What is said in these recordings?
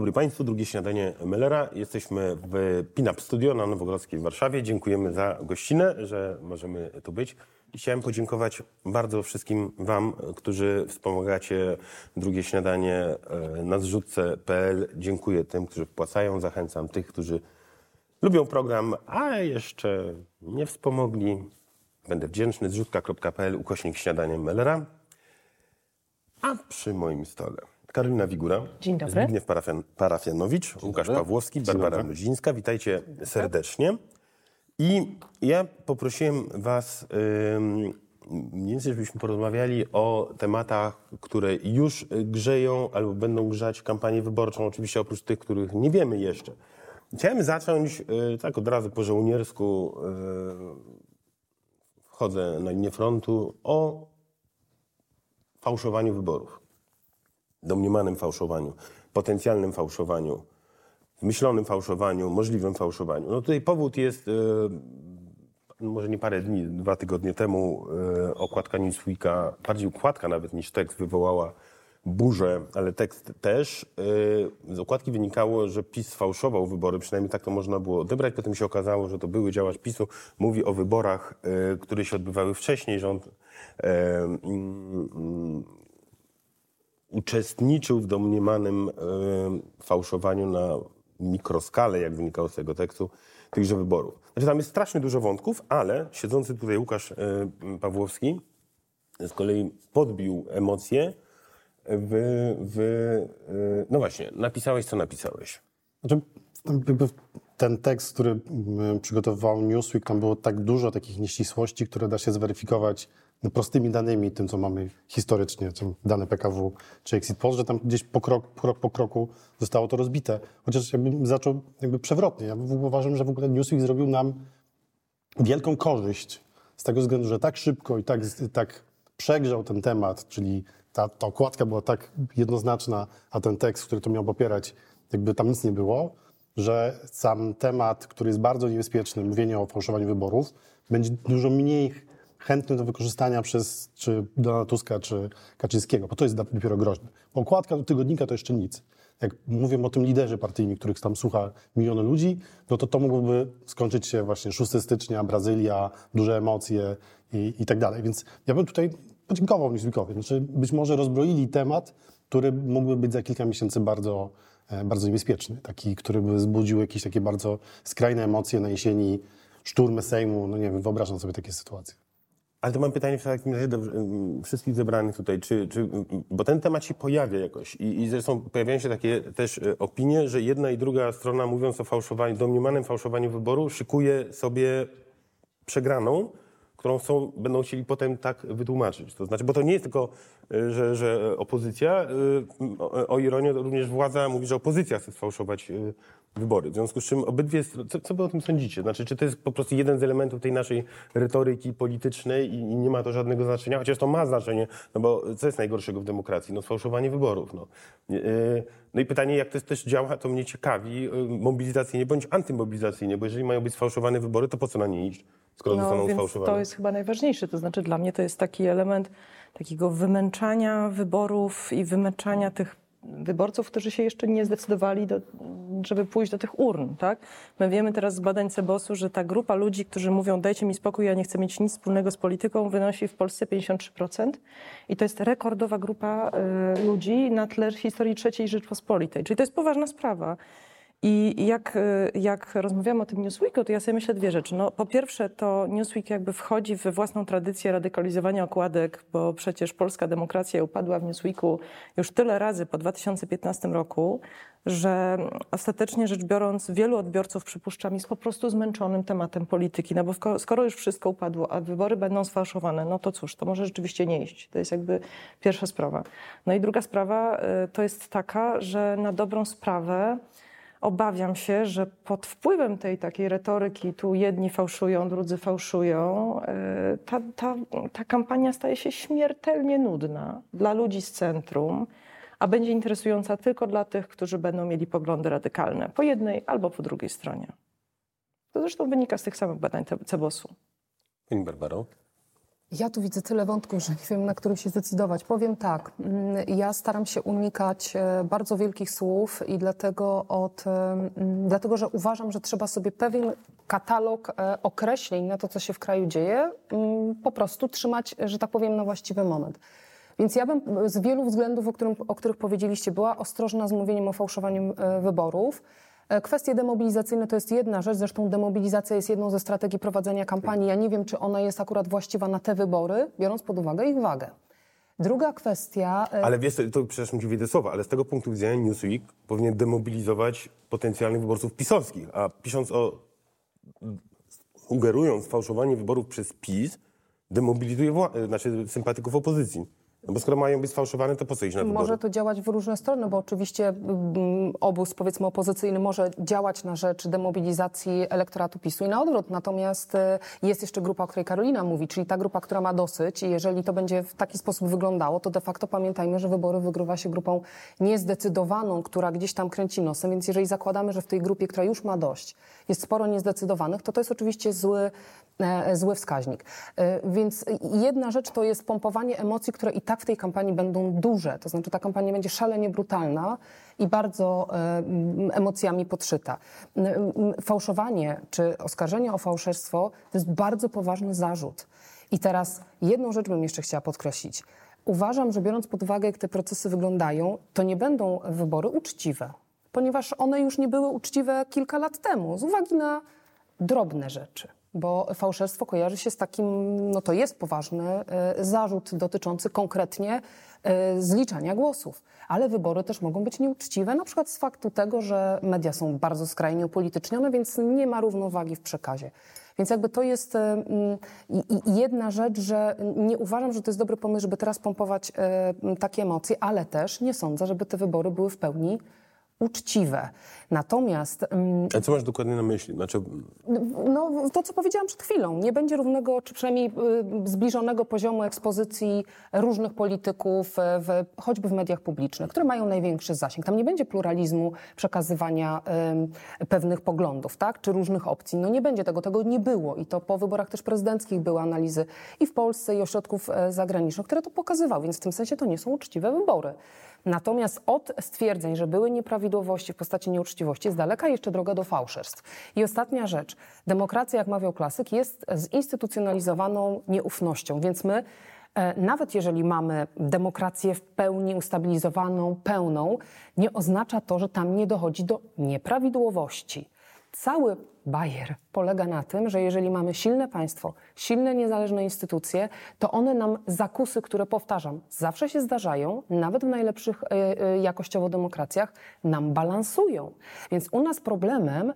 Dobry Państwu, drugie śniadanie Mellera. Jesteśmy w Pinup Studio na Nowogrodzkiej w Warszawie. Dziękujemy za gościnę, że możemy tu być. Chciałem podziękować bardzo wszystkim Wam, którzy wspomagacie drugie śniadanie e, na zrzutce.pl. Dziękuję tym, którzy wpłacają. Zachęcam tych, którzy lubią program, a jeszcze nie wspomogli. Będę wdzięczny. Zrzutka.pl ukośnik śniadanie Mellera. A przy moim stole Karolina Wigura. Dzień dobry. Zbigniew Parafian, Parafianowicz, Łukasz Pawłowski, Barbara dobry. Ludzińska. Witajcie serdecznie. I ja poprosiłem Was, mniej więcej, żebyśmy porozmawiali o tematach, które już grzeją albo będą grzać kampanię wyborczą, oczywiście oprócz tych, których nie wiemy jeszcze. Chciałem zacząć y, tak od razu po żołniersku, y, wchodzę na linię frontu, o fałszowaniu wyborów domniemanym fałszowaniu, potencjalnym fałszowaniu, wymyślonym fałszowaniu, możliwym fałszowaniu. No tutaj powód jest, e, może nie parę dni, dwa tygodnie temu e, okładka Newsweeka, bardziej układka nawet niż tekst wywołała burzę, ale tekst też. E, z okładki wynikało, że PiS sfałszował wybory, przynajmniej tak to można było odebrać. Potem się okazało, że to były działacz PiSu. Mówi o wyborach, które się odbywały wcześniej. Rząd e, mm, uczestniczył w domniemanym e, fałszowaniu na mikroskalę, jak wynikało z tego tekstu, tychże wyborów. Znaczy tam jest strasznie dużo wątków, ale siedzący tutaj Łukasz e, Pawłowski z kolei podbił emocje w, w e, no właśnie, napisałeś co napisałeś. Znaczy, ten tekst, który mm, przygotowywał Newsweek, tam było tak dużo takich nieścisłości, które da się zweryfikować no, prostymi danymi, tym co mamy historycznie, tym dane PKW czy Exit Poll, że tam gdzieś po krok, krok po kroku zostało to rozbite. Chociaż jakbym zaczął jakby przewrotnie. Ja uważam, że w ogóle Newsweek zrobił nam wielką korzyść z tego względu, że tak szybko i tak, tak przegrzał ten temat, czyli ta, ta okładka była tak jednoznaczna, a ten tekst, który to miał popierać, jakby tam nic nie było, że sam temat, który jest bardzo niebezpieczny, mówienie o fałszowaniu wyborów, będzie dużo mniej chętny do wykorzystania przez czy Donalda Tuska, czy Kaczyńskiego, bo to jest dopiero groźne. Bo okładka do tygodnika to jeszcze nic. Jak mówię o tym liderze partyjnym, których tam słucha miliony ludzi, no to to mogłoby skończyć się właśnie 6 stycznia, Brazylia, duże emocje i, i tak dalej. Więc ja bym tutaj podziękował Newsweekowi. Znaczy być może rozbroili temat, który mógłby być za kilka miesięcy bardzo, bardzo niebezpieczny. Taki, który by wzbudził jakieś takie bardzo skrajne emocje na jesieni, szturmy Sejmu. No nie wiem, wyobrażam sobie takie sytuacje. Ale to mam pytanie w takim razie do wszystkich zebranych tutaj, czy, czy, bo ten temat się pojawia jakoś i, i zresztą pojawiają się takie też e, opinie, że jedna i druga strona mówiąc o fałszowaniu, domniemanym fałszowaniu wyboru, szykuje sobie przegraną, którą chcą, będą chcieli potem tak wytłumaczyć. To znaczy, bo to nie jest tylko, y, że, że opozycja, y, o, ironię, również władza mówi, że opozycja chce sfałszować y, wybory. W związku z czym obydwie, co, co wy o tym sądzicie? Znaczy, czy to jest po prostu jeden z elementów tej naszej retoryki politycznej i, i nie ma to żadnego znaczenia? Chociaż to ma znaczenie, no bo co jest najgorszego w demokracji? No sfałszowanie wyborów. No, no i pytanie, jak to też działa, to mnie ciekawi, mobilizacyjnie bądź antymobilizacyjnie, bo jeżeli mają być sfałszowane wybory, to po co na nie iść, skoro zostaną No, więc sfałszowane? to jest chyba najważniejsze. To znaczy dla mnie to jest taki element takiego wymęczania wyborów i wymęczania tych wyborców, którzy się jeszcze nie zdecydowali, do, żeby pójść do tych urn. Tak? My wiemy teraz z badań Cebosu, że ta grupa ludzi, którzy mówią dajcie mi spokój, ja nie chcę mieć nic wspólnego z polityką, wynosi w Polsce 53%. I to jest rekordowa grupa y, ludzi na tle historii III Rzeczpospolitej. Czyli to jest poważna sprawa. I jak, y, jak rozmawiamy o tym Newsweeku, to ja sobie myślę dwie rzeczy. No, po pierwsze, to Newsweek jakby wchodzi we własną tradycję radykalizowania okładek, bo przecież polska demokracja upadła w Newsweeku już tyle razy po 2015 roku, że ostatecznie rzecz biorąc, wielu odbiorców, przypuszczam, jest po prostu zmęczonym tematem polityki. No bo skoro już wszystko upadło, a wybory będą sfałszowane, no to cóż, to może rzeczywiście nie iść. To jest jakby pierwsza sprawa. No i druga sprawa y, to jest taka, że na dobrą sprawę obawiam się, że pod wpływem tej takiej retoryki, tu jedni fałszują, drudzy fałszują, y, ta, ta, ta kampania staje się śmiertelnie nudna dla ludzi z centrum, a będzie interesująca tylko dla tych, którzy będą mieli poglądy radykalne po jednej albo po drugiej stronie. To zresztą wynika z tych samych badań Cebosu. Pani Barbaro? Ja tu widzę tyle wątków, że nie wiem, na który się zdecydować. Powiem tak, mm, ja staram się unikać e, bardzo wielkich słów i dlatego, od, e, mm, dlatego że uważam, że trzeba sobie pewien katalog e, określeń na to, co się w kraju dzieje, mm, po prostu trzymać, że tak powiem, na właściwy moment. Więc ja bym z wielu względów, o, którym, o których powiedzieliście, była ostrożna z mówieniem o fałszowaniu wyborów. E, Kwestie demobilizacyjne to jest jedna rzecz, zresztą demobilizacja jest jedną ze strategii prowadzenia kampanii. Ja nie wiem, czy ona jest akurat właściwa na te wybory, biorąc pod uwagę ich wagę. Druga kwestia. e, Ale wiesz, to przepraszam ci wyjdę słowa, ale z tego punktu widzenia Newsweek powinien demobilizować potencjalnych wyborców pisowskich, a pisząc o, sugerując fałszowanie wyborów przez PiS, demobilizuje wła- znaczy sympatyków opozycji. No bo skoro mają być sfałszowane, to po co iść na wybory? Może to działać w różne strony, bo oczywiście mm, obóz, powiedzmy, opozycyjny może działać na rzecz demobilizacji elektoratu PiSu i na odwrót. Natomiast e, jest jeszcze grupa, o której Karolina mówi, czyli ta grupa, która ma dosyć i jeżeli to będzie w taki sposób wyglądało, to de facto pamiętajmy, że wybory wygrywa się grupą niezdecydowaną, która gdzieś tam kręci nosem, więc jeżeli zakładamy, że w tej grupie, która już ma dość, jest sporo niezdecydowanych, to to jest oczywiście zły, zły wskaźnik. E, Więc jedna rzecz to jest pompowanie emocji, które i tak w tej kampanii będą duże. To znaczy ta kampania będzie szalenie brutalna i bardzo e, emocjami podszyta. Fałszowanie czy oskarżenie o fałszerstwo to jest bardzo poważny zarzut. I teraz jedną rzecz bym jeszcze chciała podkreślić. Uważam, że biorąc pod uwagę, jak te procesy wyglądają, to nie będą wybory uczciwe, ponieważ one już nie były uczciwe kilka lat temu z uwagi na drobne rzeczy. Bo fałszerstwo kojarzy się z takim, no to jest poważny e, zarzut dotyczący konkretnie e, zliczania głosów. Ale wybory też mogą być nieuczciwe, na przykład z faktu tego, że media są bardzo skrajnie upolitycznione, więc nie ma równowagi w przekazie. Więc jakby to jest e, mm, jedna rzecz, że nie uważam, że to jest dobry pomysł, żeby teraz pompować takie emocje, ale też nie sądzę, żeby te wybory były w pełni uczciwe. Natomiast mm, A co masz dokładnie na myśli? Znaczy, no, to, co powiedziałam przed chwilą, nie będzie równego, czy przynajmniej y, zbliżonego poziomu ekspozycji różnych polityków, y, w, choćby w mediach publicznych, które mają największy zasięg. Tam nie będzie pluralizmu przekazywania pewnych poglądów, tak, czy różnych opcji. No nie będzie tego, tego nie było i to po wyborach też prezydenckich były analizy i w Polsce, i ośrodków e, zagranicznych, które to pokazywały, więc w tym sensie to nie są uczciwe wybory. Natomiast od stwierdzeń, że były nieprawidłowości w postaci nieuczciwości, jest daleka jeszcze droga do fałszerstw. I ostatnia rzecz. Demokracja, jak mawiał klasyk, jest zinstytucjonalizowaną nieufnością, więc my e, nawet jeżeli mamy demokrację w pełni ustabilizowaną, pełną, nie oznacza to, że tam nie dochodzi do nieprawidłowości. Cały bajer polega na tym, że jeżeli mamy silne państwo, silne niezależne instytucje, to one nam zakusy, które powtarzam, zawsze się zdarzają, nawet w najlepszych e, e, jakościowo demokracjach, nam balansują. Więc u nas problemem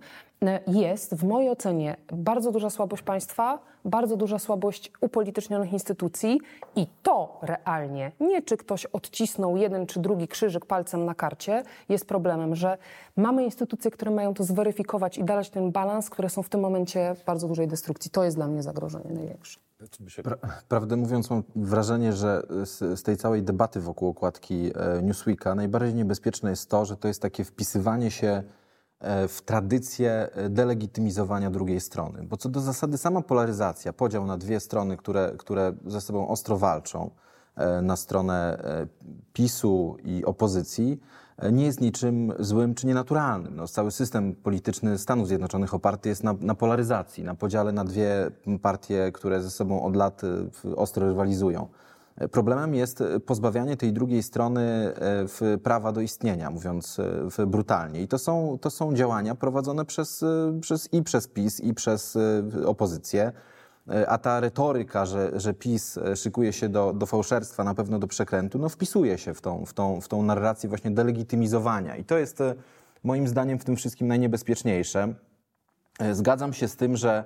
jest w mojej ocenie bardzo duża słabość państwa, bardzo duża słabość upolitycznionych instytucji i to realnie, nie czy ktoś odcisnął jeden czy drugi krzyżyk palcem na karcie, jest problemem, że mamy instytucje, które mają to zweryfikować i dać ten balans, które są w tym momencie w bardzo dużej destrukcji. To jest dla mnie zagrożenie największe. Pra, prawdę mówiąc, mam wrażenie, że z, z tej całej debaty wokół okładki e, Newsweeka najbardziej niebezpieczne jest to, że to jest takie wpisywanie się w tradycję e, delegitymizowania drugiej strony. Bo co do zasady, sama polaryzacja, podział na dwie strony, które, które ze sobą ostro walczą, e, na stronę e, PiSu i opozycji, e, nie jest niczym złym czy nienaturalnym. No, cały system polityczny Stanów Zjednoczonych oparty jest na, na polaryzacji, na podziale na dwie partie, które ze sobą od lat e, ostro rywalizują. Problemem jest pozbawianie tej drugiej strony e, prawa do istnienia, mówiąc e, brutalnie. I to są, to są działania prowadzone przez, e, przez, i przez PiS, i przez opozycję. A ta retoryka, że, że PiS szykuje się do, do fałszerstwa, na pewno do przekrętu, no wpisuje się w tą, w, tą, w tą narrację właśnie delegitymizowania. I to jest moim zdaniem w tym wszystkim najniebezpieczniejsze. Zgadzam się z tym, że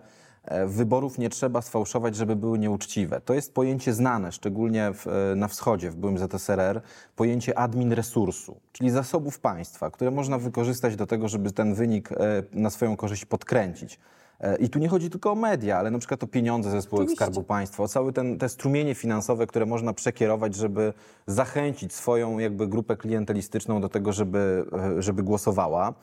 wyborów nie trzeba sfałszować, żeby były nieuczciwe. To jest pojęcie znane, szczególnie w, e, na wschodzie, w byłym ZSRR, pojęcie admin resursu, czyli zasobów państwa, które można wykorzystać do tego, żeby ten wynik e, na swoją korzyść podkręcić. E, I tu nie chodzi tylko o media, ale na przykład o pieniądze ze spółek Oczywiście. Skarbu Państwa, o całe ten, te strumienie finansowe, które można przekierować, żeby zachęcić swoją jakby grupę klientelistyczną do tego, żeby, e, żeby głosowała, e,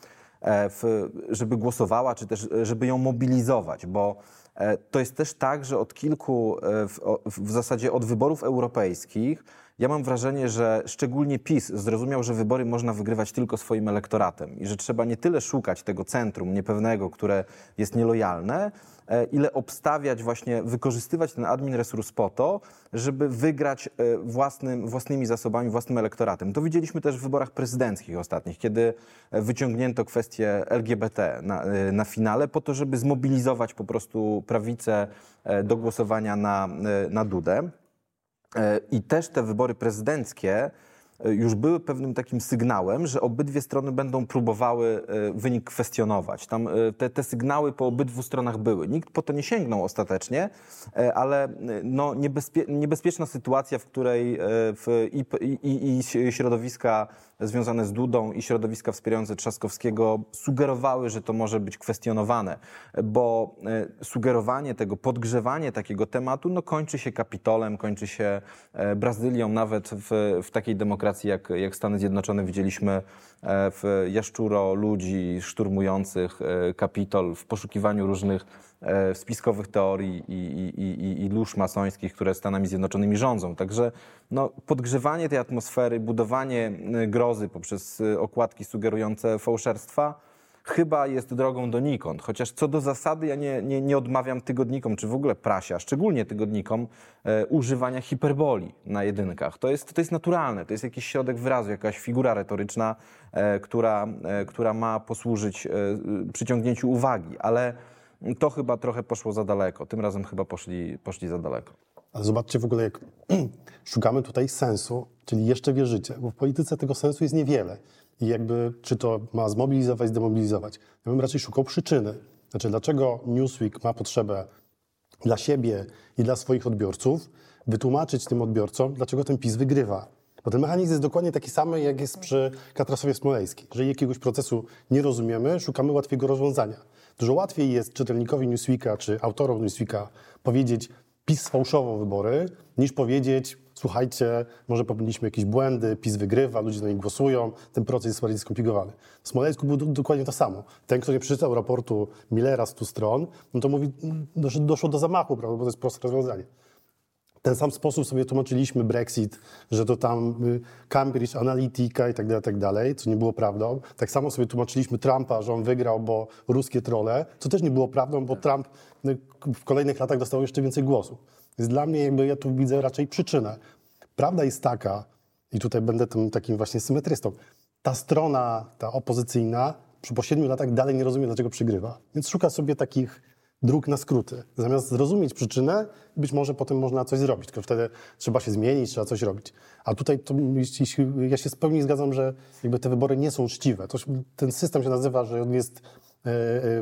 w, żeby głosowała, czy też e, żeby ją mobilizować, bo E, To jest też tak, że od kilku, e, w, w zasadzie od wyborów europejskich, ja mam wrażenie, że szczególnie PiS zrozumiał, że wybory można wygrywać tylko swoim elektoratem i że trzeba nie tyle szukać tego centrum niepewnego, które jest nielojalne, e, ile obstawiać właśnie, wykorzystywać ten admin resurs po to, żeby wygrać e, własnym, własnymi zasobami, własnym elektoratem. To widzieliśmy też w wyborach prezydenckich ostatnich, kiedy e, wyciągnięto kwestię LGBT na, e, na finale po to, żeby zmobilizować po prostu prawicę e, do głosowania na, e, na Dudę. E, I też te wybory prezydenckie e, już były pewnym takim sygnałem, że obydwie strony będą próbowały e, wynik kwestionować. Tam e, te, te sygnały po obydwu stronach były. Nikt po to nie sięgnął ostatecznie, e, ale e, no, niebezpie, niebezpieczna sytuacja, w której e, w, i, i, i środowiska związane z Dudą i środowiska wspierające Trzaskowskiego sugerowały, że to może być kwestionowane, bo e, sugerowanie tego, podgrzewanie takiego tematu no, kończy się kapitolem, kończy się e, Brazylią, nawet w, w takiej demokracji jak, jak Stany Zjednoczone widzieliśmy e, w jaszczuro ludzi szturmujących kapitol w poszukiwaniu różnych spiskowych teorii i, i, i, i lóż masońskich, które Stanami Zjednoczonymi rządzą. Także no, podgrzewanie tej atmosfery, budowanie y, grozy poprzez y, okładki sugerujące fałszerstwa chyba jest drogą donikąd. Chociaż co do zasady ja nie, nie, nie odmawiam tygodnikom, czy w ogóle prasie, a szczególnie tygodnikom, e, używania hiperboli na jedynkach. To jest, to jest naturalne, to jest jakiś środek wyrazu, jakaś figura retoryczna, e, która, e, która ma posłużyć e, przyciągnięciu uwagi, ale to chyba trochę poszło za daleko. Tym razem chyba poszli, poszli za daleko. Ale zobaczcie w ogóle, jak szukamy tutaj sensu, czyli jeszcze wierzycie, bo w polityce tego sensu jest niewiele. I jakby, czy to ma zmobilizować, zdemobilizować. Ja bym raczej szukał przyczyny. Znaczy, dlaczego Newsweek ma potrzebę dla siebie i dla swoich odbiorców wytłumaczyć tym odbiorcom, dlaczego ten PiS wygrywa. Bo ten mechanizm jest dokładnie taki sam, jak jest przy katastrofie smoleńskiej. Jeżeli jakiegoś procesu nie rozumiemy, szukamy łatwiego rozwiązania. Dużo łatwiej jest czytelnikowi Newsweeka czy autorom Newsweeka powiedzieć, PiS sfałszował wybory, niż powiedzieć, słuchajcie, może popełniliśmy jakieś błędy, PiS wygrywa, ludzie na nich głosują, ten proces jest bardziej skomplikowany. W Smoleńsku było do- dokładnie to samo. Ten, kto nie przeczytał raportu Millera z 100 stron, no to mówi, mm, dosz- doszło do zamachu, prawda, bo to jest proste rozwiązanie. Ten sam sposób sobie tłumaczyliśmy Brexit, że to tam y, Cambridge Analytica i tak dalej, tak dalej, co nie było prawdą. Tak samo sobie tłumaczyliśmy Trumpa, że on wygrał, bo ruskie trole, co też nie było prawdą, bo Trump y, w kolejnych latach dostał jeszcze więcej głosów. Więc dla mnie jakby ja tu widzę raczej przyczynę. Prawda jest taka, i tutaj będę tym takim właśnie symetrystą, ta strona, ta opozycyjna, przy po siedmiu latach dalej nie rozumie, dlaczego przegrywa. Więc szuka sobie takich dróg na skróty. Zamiast zrozumieć przyczynę, być może potem można coś zrobić, tylko wtedy trzeba się zmienić, trzeba coś robić. A tutaj to, ja się w pełni zgadzam, że jakby te wybory nie są uczciwe. To, ten system się nazywa, że on jest e,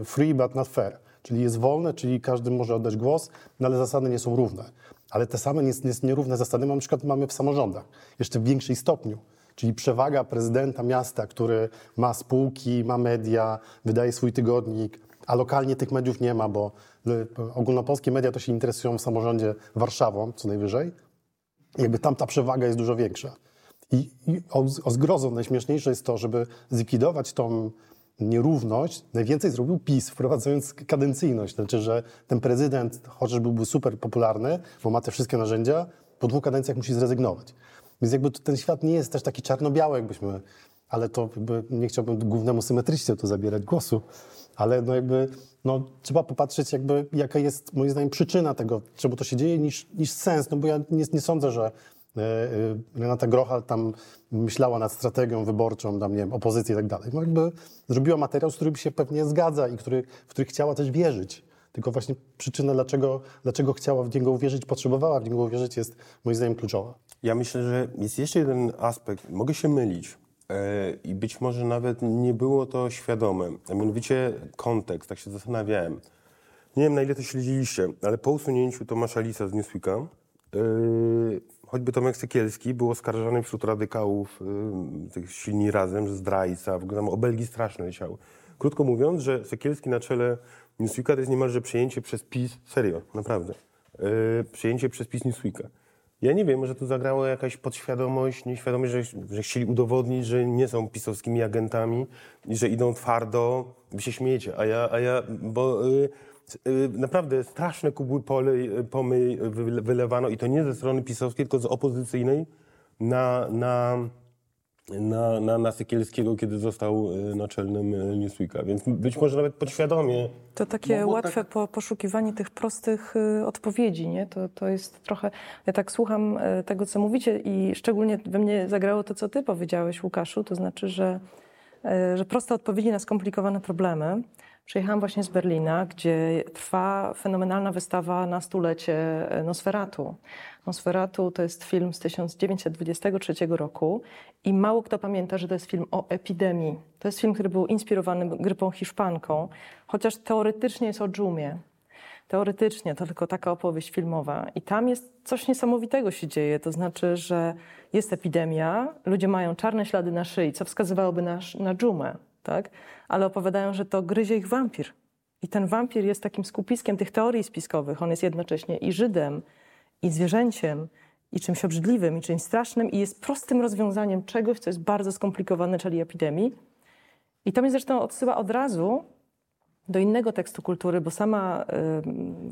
e, free but not fair, czyli jest wolne, czyli każdy może oddać głos, no ale zasady nie są równe. Ale te same nie- nie- nierówne zasady na przykład mamy w samorządach, jeszcze w większym stopniu. Czyli przewaga prezydenta miasta, który ma spółki, ma media, wydaje swój tygodnik, a lokalnie tych mediów nie ma, bo y, ogólnopolskie media to się interesują w samorządzie Warszawą co najwyżej. Jakby tam ta przewaga jest dużo większa. I, i o, o zgrozą najśmieszniejsze jest to, żeby zlikwidować tą nierówność, najwięcej zrobił PiS, wprowadzając kadencyjność. Znaczy, że ten prezydent, chociaż byłby super popularny, bo ma te wszystkie narzędzia, po dwóch kadencjach musi zrezygnować. Więc jakby to- ten świat nie jest też taki czarno-biały, jakbyśmy, ale to nie chciałbym głównemu symetrycznie tu zabierać głosu, ale no jakby no, trzeba popatrzeć jakby jaka jest moim zdaniem przyczyna tego, czemu to się dzieje niż, niż sens, no bo ja nie, nie sądzę, że e, e, Renata Grochal tam myślała nad strategią wyborczą, tam, nie wiem, opozycji i tak dalej. No jakby zrobiła materiał, z którym się pewnie zgadza i który, w który chciała też wierzyć. Tylko właśnie przyczyna, dlaczego, dlaczego chciała w niego uwierzyć, potrzebowała w niego uwierzyć, jest moim zdaniem kluczowa. Ja myślę, że jest jeszcze jeden aspekt. Mogę się mylić i być może nawet nie było to świadome. A mianowicie kontekst, tak się zastanawiałem. Nie wiem, na ile to śledziliście, ale po usunięciu Tomasza Lisa z Newsweeka, e, choćby Tomek Sykielski był oskarżony wśród radykałów e, tych silni razem, że zdrajca, w ogóle tam obelgi straszne leciały. Krótko mówiąc, że Sykielski na czele Newsweeka to jest niemalże przejęcie przez PiS, serio, naprawdę, e, przejęcie przez PiS Newsweeka. Ja nie wiem, może tu zagrało jakaś podświadomość, nieświadomość, że, że chcieli udowodnić, że nie są pisowskimi agentami i że idą twardo. Wy się śmiejecie, a ja, a ja bo y, y, naprawdę straszne kubły polej, pomyj wyle- wylewano i to nie ze strony pisowskiej, tylko z opozycyjnej na, na, na, na, na Sykielskiego, kiedy został y, naczelnym y, Newsweeka. Więc być może nawet podświadomie To takie bo łatwe po, poszukiwanie tych prostych y, odpowiedzi, nie? To, to jest trochę... Ja tak słucham y, tego, co mówicie i szczególnie we mnie zagrało to, co ty powiedziałeś, Łukaszu, to znaczy, że, y, że proste odpowiedzi na skomplikowane problemy. Przyjechałam właśnie z Berlina, gdzie trwa fenomenalna wystawa na stulecie y, Nosferatu. Nosferatu to jest film z 1923 roku i mało kto pamięta, że to jest film o epidemii. To jest film, który był inspirowany grypą hiszpanką, chociaż teoretycznie jest o dżumie. Teoretycznie to tylko taka opowieść filmowa. I tam jest coś niesamowitego się dzieje. To znaczy, że jest epidemia, ludzie mają czarne ślady na szyi, co wskazywałoby na, na dżumę, tak? Ale opowiadają, że to gryzie ich wampir. I ten wampir jest takim skupiskiem tych teorii spiskowych. On jest jednocześnie i Żydem, i zwierzęciem, i czymś obrzydliwym, i czymś strasznym, i jest prostym rozwiązaniem czegoś, co jest bardzo skomplikowane, czyli epidemii. I to mnie zresztą odsyła od razu do innego tekstu kultury, bo sama y,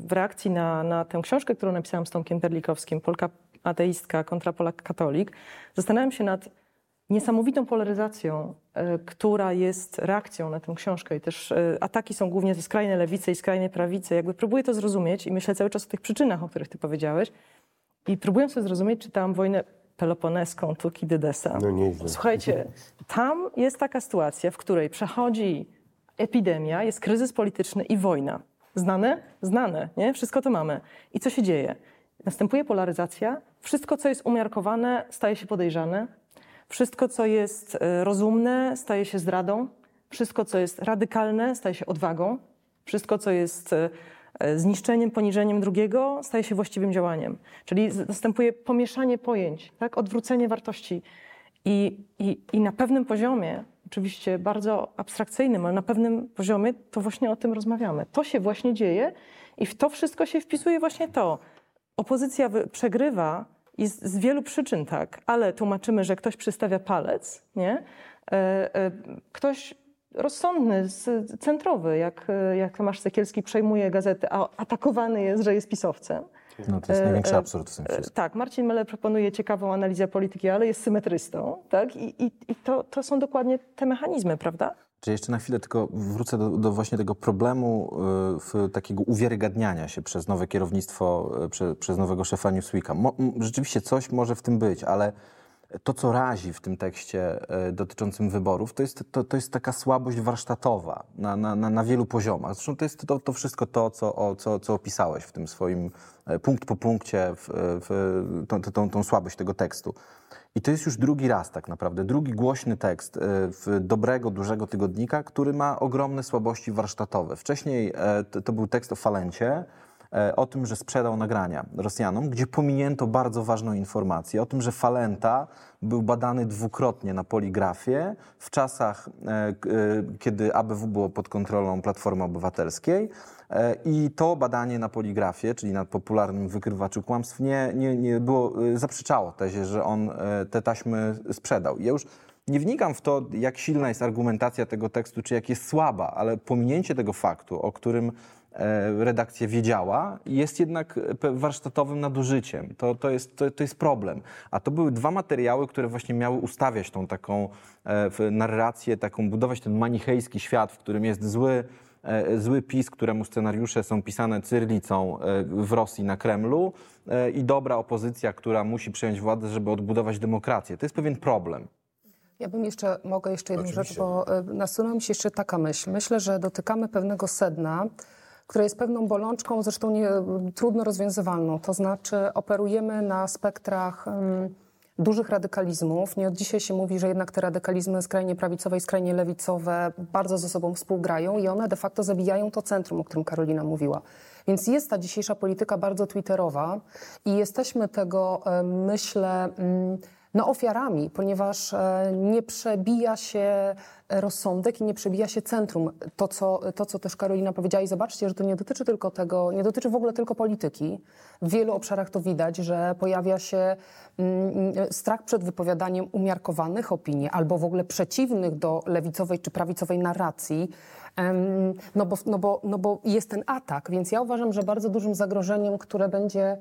w reakcji na, na tę książkę, którą napisałam z Tomkiem Perlikowskim, Polka ateistka kontra Polak katolik, zastanawiam się nad niesamowitą polaryzacją, y, która jest reakcją na tę książkę. I też y, ataki są głównie ze skrajnej lewicy i skrajnej prawicy. Jakby próbuję to zrozumieć i myślę cały czas o tych przyczynach, o których ty powiedziałeś. I próbując to zrozumieć, czytałam wojnę peloponeską Tukidydesa. No nieźle. Słuchajcie, tam jest taka sytuacja, w której przechodzi epidemia, jest kryzys polityczny i wojna. Znane? Znane, nie? Wszystko to mamy. I co się dzieje? Następuje polaryzacja. Wszystko, co jest umiarkowane, staje się podejrzane. Wszystko, co jest e, rozumne, staje się zdradą. Wszystko, co jest radykalne, staje się odwagą. Wszystko, co jest e, e, zniszczeniem, poniżeniem drugiego, staje się właściwym działaniem. Czyli następuje pomieszanie pojęć, tak? odwrócenie wartości. I, i, I na pewnym poziomie, oczywiście bardzo abstrakcyjnym, ale na pewnym poziomie, to właśnie o tym rozmawiamy. To się właśnie dzieje i w to wszystko się wpisuje właśnie to. Opozycja przegrywa i z, z wielu przyczyn tak, ale tłumaczymy, że ktoś przystawia palec, nie? E, e, ktoś rozsądny, centrowy, jak, e, jak Tomasz Sekielski przejmuje gazetę, a atakowany jest, że jest pisowcem. No to jest E, największy e, absurd w tym E, wszystkim. Tak, Marcin Mele proponuje ciekawą analizę polityki, ale jest symetrystą, tak? I, i, i to, to są dokładnie te mechanizmy, prawda? Czy jeszcze na chwilę tylko wrócę do, do właśnie tego problemu y, takiego uwiarygadniania się przez nowe kierownictwo, y, prze, przez nowego szefa Newsweeka. Mo, m, rzeczywiście coś może w tym być, ale to, co razi w tym tekście y, dotyczącym wyborów, to jest, to, to jest taka słabość warsztatowa na, na, na, wielu poziomach. Zresztą to jest to, to wszystko to, co, o, co, co opisałeś w tym swoim e, punkt po punkcie, w, w, tą, tą, tą słabość tego tekstu. I to jest już drugi raz tak naprawdę, drugi głośny tekst e, w dobrego, dużego tygodnika, który ma ogromne słabości warsztatowe. Wcześniej e, to, był tekst o Falencie, e, o tym, że sprzedał nagrania Rosjanom, gdzie pominięto bardzo ważną informację o tym, że Falenta był badany dwukrotnie na poligrafie w czasach, e, e, kiedy ABW było pod kontrolą Platformy Obywatelskiej. E, I to badanie na poligrafie, czyli na popularnym wykrywaczu kłamstw, nie, nie, nie było, e, zaprzeczało tezie, że on e, te taśmy sprzedał. Ja już nie wnikam w to, jak silna jest argumentacja tego tekstu, czy jak jest słaba, ale pominięcie tego faktu, o którym e, redakcja wiedziała, jest jednak pe- warsztatowym nadużyciem. To, to, jest, to, to jest problem. A to były dwa materiały, które właśnie miały ustawiać tą taką e, narrację, taką budować ten manichejski świat, w którym jest zły, e, zły PiS, któremu scenariusze są pisane cyrlicą e, w Rosji na Kremlu e, i dobra opozycja, która musi przejąć władzę, żeby odbudować demokrację. To jest pewien problem. Ja bym jeszcze, mogę jeszcze jedną rzecz, bo nasunęła mi się jeszcze taka myśl. Myślę, że dotykamy pewnego sedna, które jest pewną bolączką, zresztą nie, trudno rozwiązywalną. To znaczy operujemy na spektrach ym, dużych radykalizmów. Nie od dzisiaj się mówi, że jednak te radykalizmy skrajnie prawicowe i skrajnie lewicowe bardzo ze sobą współgrają i one de facto zabijają to centrum, o którym Karolina mówiła. Więc jest ta dzisiejsza polityka bardzo twitterowa i jesteśmy tego, y, myślę, mm, no, ofiarami, ponieważ e, nie przebija się rozsądek i nie przebija się centrum. To co, to, co też Karolina powiedziała i zobaczcie, że to nie dotyczy tylko tego, nie dotyczy w ogóle tylko polityki. W wielu obszarach to widać, że pojawia się mm, strach przed wypowiadaniem umiarkowanych opinii albo w ogóle przeciwnych do lewicowej czy prawicowej narracji. No bo, no, bo, no bo jest ten atak, więc ja uważam, że bardzo dużym zagrożeniem, które będzie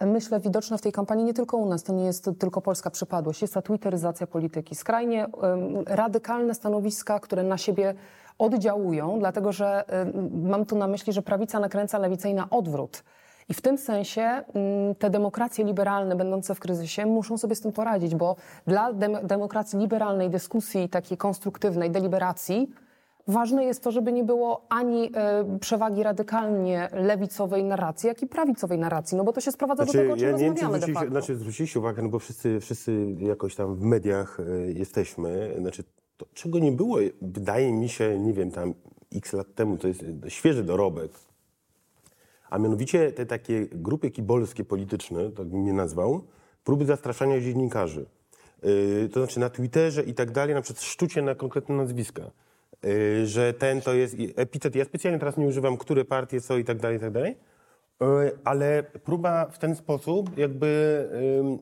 myślę, widoczne w tej kampanii nie tylko u nas, to nie jest tylko polska przypadłość, jest ta twitteryzacja polityki. Skrajnie radykalne stanowiska, które na siebie oddziałują, dlatego że mam tu na myśli, że prawica nakręca lewicę i na odwrót. I w tym sensie mm, te demokracje liberalne będące w kryzysie muszą sobie z tym poradzić, bo dla dem demokracji liberalnej, dyskusji takiej konstruktywnej, deliberacji, Ważne jest to, żeby nie było ani e, przewagi radykalnie lewicowej narracji, jak i prawicowej narracji, no bo to się sprowadza do tego, o czym ja nie wiem, czy rozmawiamy zwróciliście, znaczy, zwróciliście uwagę, no bo wszyscy, wszyscy jakoś tam w mediach e, jesteśmy. Znaczy, to, czego nie było, wydaje mi się, nie wiem, tam x lat temu, to jest świeży dorobek. A mianowicie te takie grupy kibolskie polityczne, tak bym je nazwał, próby zastraszania dziennikarzy. Yy, to znaczy na Twitterze i tak dalej, na przykład szczucie na konkretne nazwiska. Yy, że ten to jest epitet. Ja specjalnie teraz nie używam, które partie są i tak dalej, i tak dalej. Yy, ale próba w ten sposób jakby ym,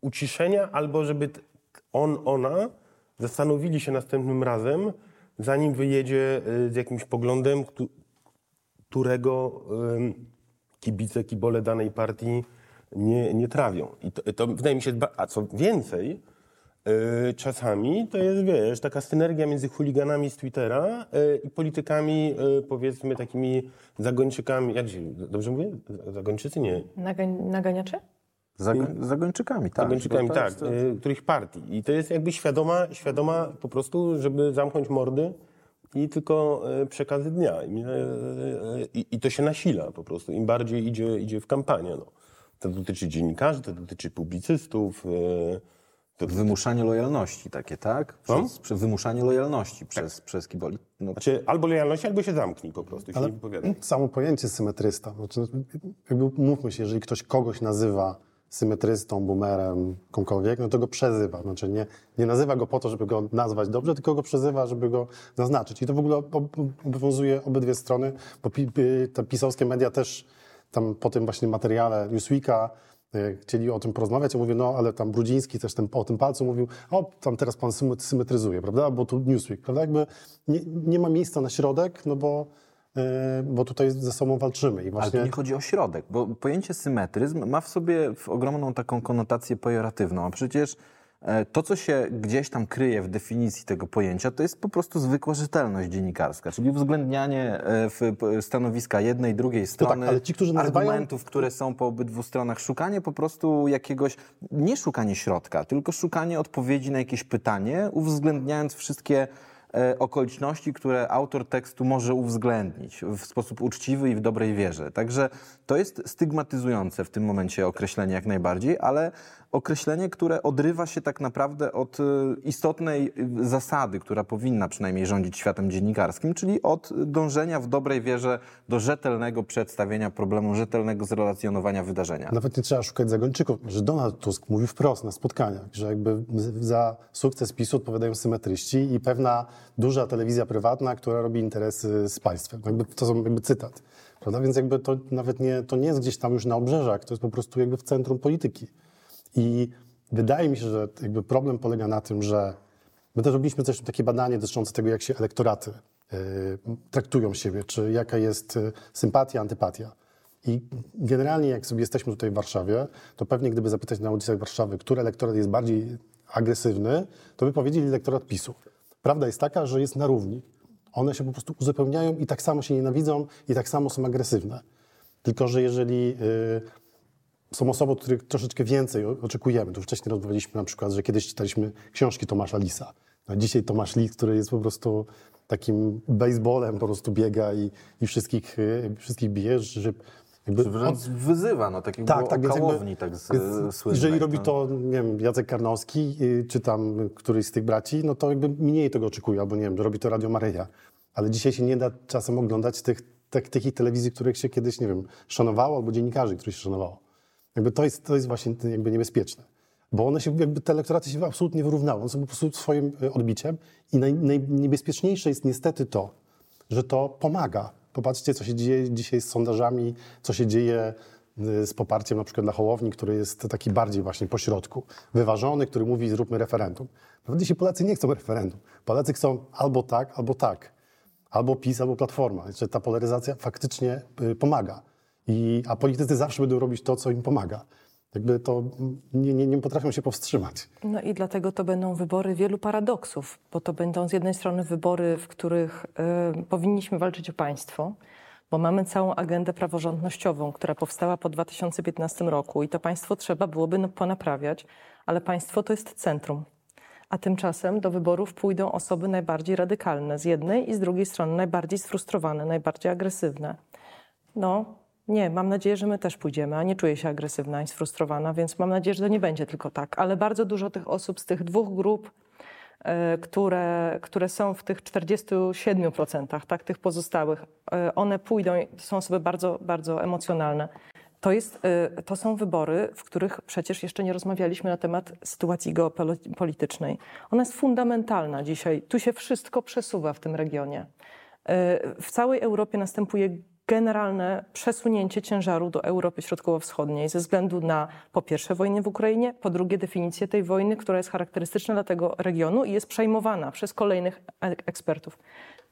uciszenia albo żeby on, ona zastanowili się następnym razem, zanim wyjedzie yy, z jakimś poglądem, któ- którego ym, kibice, kibole danej partii nie, nie trawią. I to, to wydaje mi się, a co więcej, yy, czasami to jest, wiesz, taka synergia między chuliganami z Twittera yy, i politykami, yy, powiedzmy, takimi zagończykami, jak się, dobrze mówię? Zagończycy? Nie. Nagań, naganiacze? Zagoń, zagończykami, tak. Zagończykami, tak, jest- yy, których partii. I to jest jakby świadoma, świadoma po prostu, żeby zamknąć mordy i tylko przekazy dnia. I, i, I to się nasila po prostu. Im bardziej idzie, idzie w kampanię. No. To dotyczy dziennikarzy, to dotyczy publicystów. To, Wymuszanie lojalności takie, tak? Przez, przez wymuszanie lojalności przez, przez kiboli. No, znaczy albo lojalność, albo się zamknij po prostu, się nie wypowiadaj. Samo pojęcie symetrysta. Znaczy, jakby mówmy się, jeżeli ktoś kogoś nazywa symetrystą, boomerem, kimkolwiek, no to go przezywa. Znaczy nie, nie nazywa go po to, żeby go nazwać dobrze, tylko go przezywa, żeby go zaznaczyć. I to w ogóle ob- obowiązuje obydwie strony, bo pi, pi, te pisowskie media też tam po tym właśnie materiale Newsweeka chcieli o tym porozmawiać, a mówię, no ale tam Brudziński też ten, o tym palcu mówił, o tam teraz pan symet- symetryzuje, prawda, bo tu Newsweek, prawda, jakby nie, nie ma miejsca na środek, no bo, e, bo tutaj ze sobą walczymy i Ale właśnie... tu nie chodzi o środek, bo pojęcie symetryzm ma w sobie ogromną taką konotację pejoratywną, a przecież e, to, co się gdzieś tam kryje w definicji tego pojęcia, to jest po prostu zwykła rzetelność dziennikarska, czyli uwzględnianie e, stanowiska jednej, drugiej strony, tak, ale ci, którzy nazywają- argumentów, które są po obydwu stronach, szukanie po prostu jakiegoś, nie szukanie środka, tylko szukanie odpowiedzi na jakieś pytanie, uwzględniając wszystkie e, okoliczności, które autor tekstu może uwzględnić w sposób uczciwy i w dobrej wierze. Także to jest stygmatyzujące w tym momencie określenie jak najbardziej, ale określenie, które odrywa się tak naprawdę od e, istotnej e, zasady, która powinna przynajmniej rządzić światem dziennikarskim, czyli od dążenia w dobrej wierze do rzetelnego przedstawienia problemu, rzetelnego zrelacjonowania wydarzenia. Nawet nie trzeba szukać zagończyków, że Donald Tusk mówi wprost na spotkaniach, że jakby za sukces PiSu odpowiadają symetryści i pewna duża telewizja prywatna, która robi interesy z państwem. Jakby to są jakby cytat. Prawda? Więc jakby to nawet nie, to nie jest gdzieś tam już na obrzeżach, to jest po prostu jakby w centrum polityki. I wydaje mi się, że jakby problem polega na tym, że my też robiliśmy też takie badanie dotyczące tego, jak się elektoraty y, traktują siebie, czy jaka jest y, sympatia, antypatia. I generalnie, jak sobie jesteśmy tutaj w Warszawie, to pewnie gdyby zapytać na ulicach Warszawy, który elektorat jest bardziej agresywny, to by powiedzieli elektorat PiSu. Prawda jest taka, że jest na równi. One się po prostu uzupełniają i tak samo się nienawidzą i tak samo są agresywne. Tylko, że jeżeli y, są osoby, od których troszeczkę więcej oczekujemy. Tu wcześniej rozmawialiśmy na przykład, że kiedyś czytaliśmy książki Tomasza Lisa. No, dzisiaj Tomasz Lis, który jest po prostu takim baseballem, po prostu biega i, i wszystkich, y, wszystkich bije, że jakby on, wyzywa, no tak było o więc jakby- tak z, Jeżeli robi no. to, nie wiem, Jacek Karnowski, y, czy tam któryś z tych braci, no to jakby mniej tego oczekuje, albo nie wiem, robi to Radio Maryja. Ale dzisiaj się nie da czasem oglądać tych, tych, tych telewizji, których się kiedyś, nie wiem, szanowało, albo dziennikarzy, których się szanowało. Jakby to jest, to jest właśnie jakby niebezpieczne. bo one się, jakby te elektoraty się absolutnie wyrównały, one są po prostu swoim e, odbiciem i naj, najniebezpieczniejsze jest niestety to, że to pomaga. Popatrzcie, co się dzieje dzisiaj z sondażami, co się dzieje y, z poparciem na przykład na Hołowni, który jest taki bardziej właśnie pośrodku, wyważony, który mówi zróbmy referendum. Naprawdę się Polacy nie chcą referendum. Polacy chcą albo tak, albo tak. Albo PiS, albo Platforma. Że ta polaryzacja faktycznie y, pomaga. I, a politycy zawsze będą robić to, co im pomaga. Jakby to nie, nie, nie potrafią się powstrzymać. No i dlatego to będą wybory wielu paradoksów, bo to będą z jednej strony wybory, w których y, powinniśmy walczyć o państwo, bo mamy całą agendę praworządnościową, która powstała po 2015 roku i to państwo trzeba byłoby ponaprawiać, ale państwo to jest centrum. A tymczasem do wyborów pójdą osoby najbardziej radykalne z jednej i z drugiej strony najbardziej sfrustrowane, najbardziej agresywne. No, nie, mam nadzieję, że my też pójdziemy, a nie czuję się agresywna i sfrustrowana, więc mam nadzieję, że to nie będzie tylko tak. Ale bardzo dużo tych osób z tych dwóch grup, e, które, które są w tych 47%, tak, tych pozostałych, e, one pójdą, to są osoby bardzo, bardzo emocjonalne. To, jest, e, to są wybory, w których przecież jeszcze nie rozmawialiśmy na temat sytuacji geopolitycznej. Ona jest fundamentalna dzisiaj. Tu się wszystko przesuwa w tym regionie. W całej Europie następuje generalne przesunięcie ciężaru do Europy Środkowo-Wschodniej ze względu na po pierwsze wojnę w Ukrainie, po drugie definicję tej wojny, która jest charakterystyczna dla tego regionu i jest przejmowana przez kolejnych ekspertów.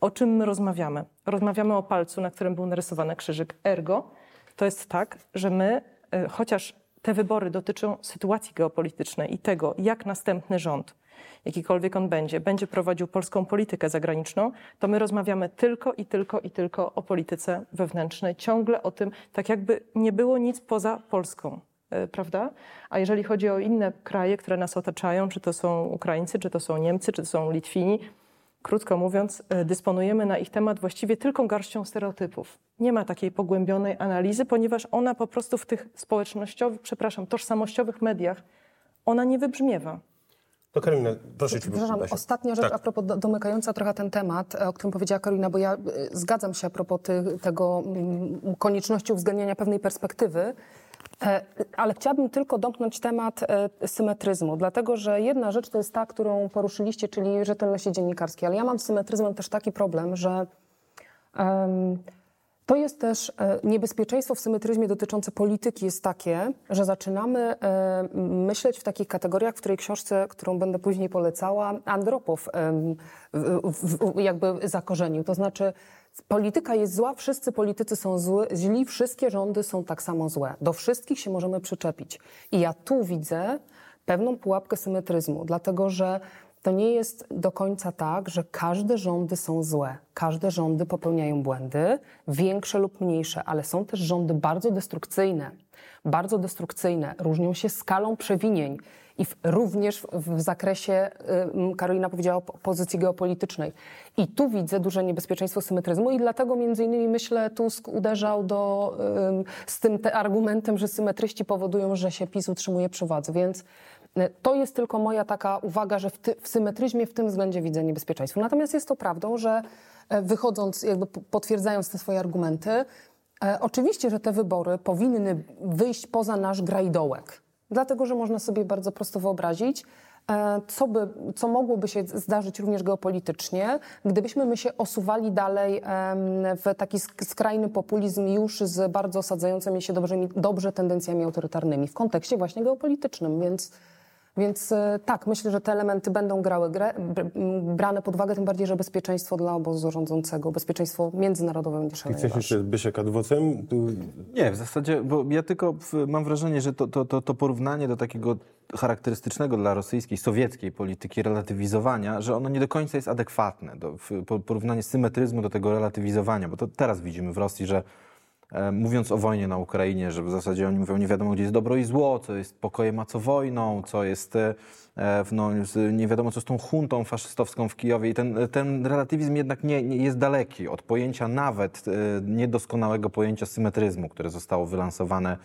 O czym my rozmawiamy? Rozmawiamy o palcu, na którym był narysowany krzyżyk. Ergo, to jest tak, że my, y, chociaż te wybory dotyczą sytuacji geopolitycznej i tego, jak następny rząd jakikolwiek on będzie, będzie prowadził polską politykę zagraniczną, to my rozmawiamy tylko i tylko i tylko o polityce wewnętrznej, ciągle o tym, tak jakby nie było nic poza Polską. E, prawda? A jeżeli chodzi o inne kraje, które nas otaczają, czy to są Ukraińcy, czy to są Niemcy, czy to są Litwini, krótko mówiąc, e, dysponujemy na ich temat właściwie tylko garścią stereotypów. Nie ma takiej pogłębionej analizy, ponieważ ona po prostu w tych społecznościowych, przepraszam, tożsamościowych mediach, ona nie wybrzmiewa. To Karolina, proszę Cię. Przepraszam, ostatnia rzecz tak. a propos domykająca trochę ten temat, o którym powiedziała Karolina, bo ja y, zgadzam się a propos ty, tego mm, konieczności uwzględniania pewnej perspektywy, e, ale chciałabym tylko domknąć temat e, symetryzmu, dlatego że jedna rzecz to jest ta, którą poruszyliście, czyli rzetelności dziennikarskie, ale ja mam z symetryzmem też taki problem, że um, to jest też e, niebezpieczeństwo w symetryzmie dotyczące polityki jest takie, że zaczynamy e, myśleć w takich kategoriach, w której książce, którą będę później polecała, Andropow jakby zakorzenił. To znaczy polityka jest zła, wszyscy politycy są zły, źli, wszystkie rządy są tak samo złe. Do wszystkich się możemy przyczepić. I ja tu widzę pewną pułapkę symetryzmu, dlatego że to nie jest do końca tak, że każde rządy są złe. Każde rządy popełniają błędy, większe lub mniejsze, ale są też rządy bardzo destrukcyjne. Bardzo destrukcyjne, różnią się skalą przewinień i w, również w, w zakresie, y, Karolina powiedziała, pozycji geopolitycznej. I tu widzę duże niebezpieczeństwo symetryzmu i dlatego między innymi myślę Tusk uderzał do, y, z tym argumentem, że symetryści powodują, że się PiS utrzymuje przy władzy. Więc to jest tylko moja taka uwaga, że w, ty, w symetryzmie w tym względzie widzę niebezpieczeństwo. Natomiast jest to prawdą, że e, wychodząc, jakby potwierdzając te swoje argumenty, e, oczywiście, że te wybory powinny wyjść poza nasz grajdołek. Dlatego, że można sobie bardzo prosto wyobrazić, e, co, by, co mogłoby się zdarzyć również geopolitycznie, gdybyśmy my się osuwali dalej w taki skrajny populizm już z bardzo osadzającymi się dobrze, dobrze tendencjami autorytarnymi w kontekście właśnie geopolitycznym. Więc więc e, tak, myślę, że te elementy będą grały grę, brane pod uwagę, tym bardziej, że bezpieczeństwo dla obozu rządzącego, bezpieczeństwo międzynarodowe będzie szalenie Chcesz jeszcze Bysiek adwocem? Tu... Nie, w zasadzie, bo ja tylko mam wrażenie, że to, to, to, to porównanie do takiego charakterystycznego dla rosyjskiej, sowieckiej polityki relatywizowania, że ono nie do końca jest adekwatne. Do, porównanie symetryzmu do tego relatywizowania, bo to teraz widzimy w Rosji, że mówiąc o wojnie na Ukrainie, że w zasadzie oni mówią, nie wiadomo gdzie jest dobro i zło, co jest pokojem, a co wojną, co jest, e, no, nie wiadomo co z tą huntą faszystowską w Kijowie. I ten, ten relatywizm jednak nie, nie jest daleki od pojęcia nawet e, niedoskonałego pojęcia symetryzmu, które zostało wylansowane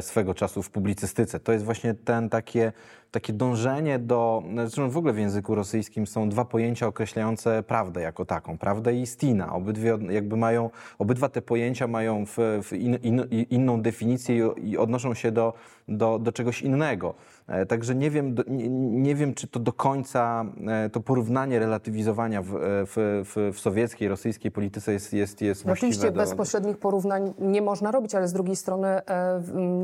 swego czasu w publicystyce. To jest właśnie ten takie, takie dążenie do, zresztą w ogóle w języku rosyjskim są dwa pojęcia określające prawdę jako taką, prawdę i istina. Obydwie jakby mają, obydwa te pojęcia mają w, w in, in, inną definicję i, i odnoszą się do, do, do czegoś innego. E, Także nie wiem, nie, nie wiem, czy to do końca e, to porównanie relatywizowania w, e, w, w, w sowieckiej, rosyjskiej polityce jest, jest, jest No Oczywiście właściwe do- bezpośrednich porównań nie można robić, ale z drugiej strony,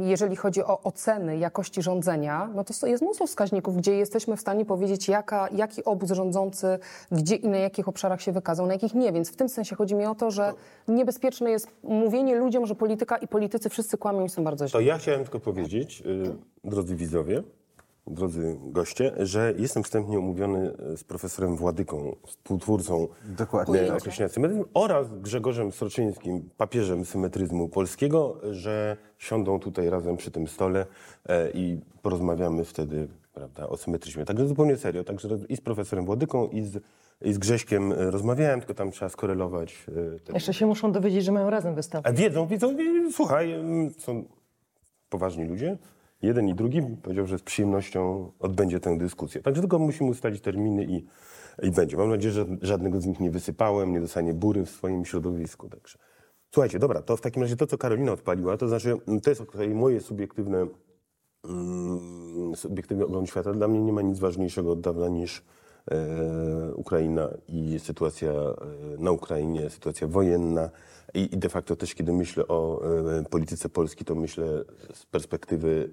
jeżeli chodzi o oceny jakości rządzenia, no to jest mnóstwo wskaźników, gdzie jesteśmy w stanie powiedzieć, jaka, jaki obóz rządzący, gdzie i na jakich obszarach się wykazał, na jakich nie. Więc w tym sensie chodzi mi o to, że niebezpieczne jest mówienie ludziom, że polityka i politycy wszyscy kłamią i są bardzo źli. To ja chciałem tylko powiedzieć, y, drodzy widzowie, drodzy goście, że jestem wstępnie umówiony y, z profesorem Władyką, współtwórcą Dokładnie. y, określenia symetryzmu oraz Grzegorzem Sroczyńskim, papieżem symetryzmu polskiego, że siądą tutaj razem przy tym stole e, i porozmawiamy wtedy prawda, o symetryzmie. Także zupełnie serio. Także i z profesorem Władyką, i z, i z Grześkiem rozmawiałem, tylko tam trzeba skorelować y, te Jeszcze się muszą dowiedzieć, że mają razem występ. a wiedzą, wiedzą, wie- słuchaj, mm, są poważni ludzie. Jeden i drugi powiedział, że z przyjemnością odbędzie tę dyskusję. Także tylko musimy ustalić terminy i, i będzie. Mam nadzieję, że żadnego z nich nie wysypałem, nie dostanie bury w swoim środowisku. Także. Słuchajcie, dobra, to w takim razie to, co Karolina odpaliła, to znaczy, mm, to jest moje subiektywne, mm, subiektywny ogląd świata. Dla mnie nie ma nic ważniejszego od dawna niż e, Ukraina i sytuacja e, na Ukrainie, sytuacja wojenna. I, I de facto też, kiedy myślę o e, polityce Polski, to myślę z perspektywy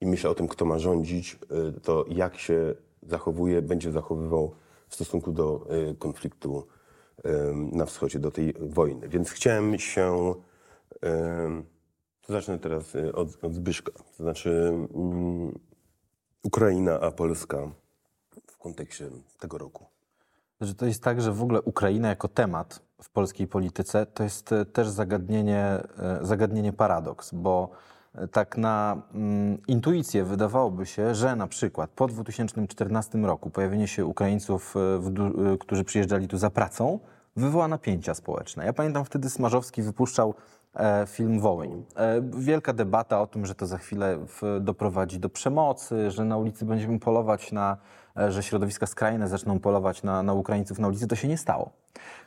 i myślę o tym, kto ma rządzić, e, to jak się zachowuje, będzie zachowywał w stosunku do e, konfliktu na wschodzie, do tej wojny. Więc chciałem się zacznę teraz y, od, od Zbyszka. To znaczy mm, Ukraina, a Polska w kontekście tego roku. Że to jest tak, że w ogóle Ukraina jako temat w polskiej polityce to jest też zagadnienie, zagadnienie paradoks, bo tak na mm, intuicję wydawałoby się, że na przykład po 2014 roku pojawienie się Ukraińców, e, w, e, którzy przyjeżdżali tu za pracą, wywoła napięcia społeczne. Ja pamiętam wtedy Smarzowski wypuszczał e, film Wołyń. E, wielka debata o tym, że to za chwilę w, doprowadzi do przemocy, że na ulicy będziemy polować na, że środowiska skrajne zaczną polować na, na Ukraińców na ulicy. To się nie stało.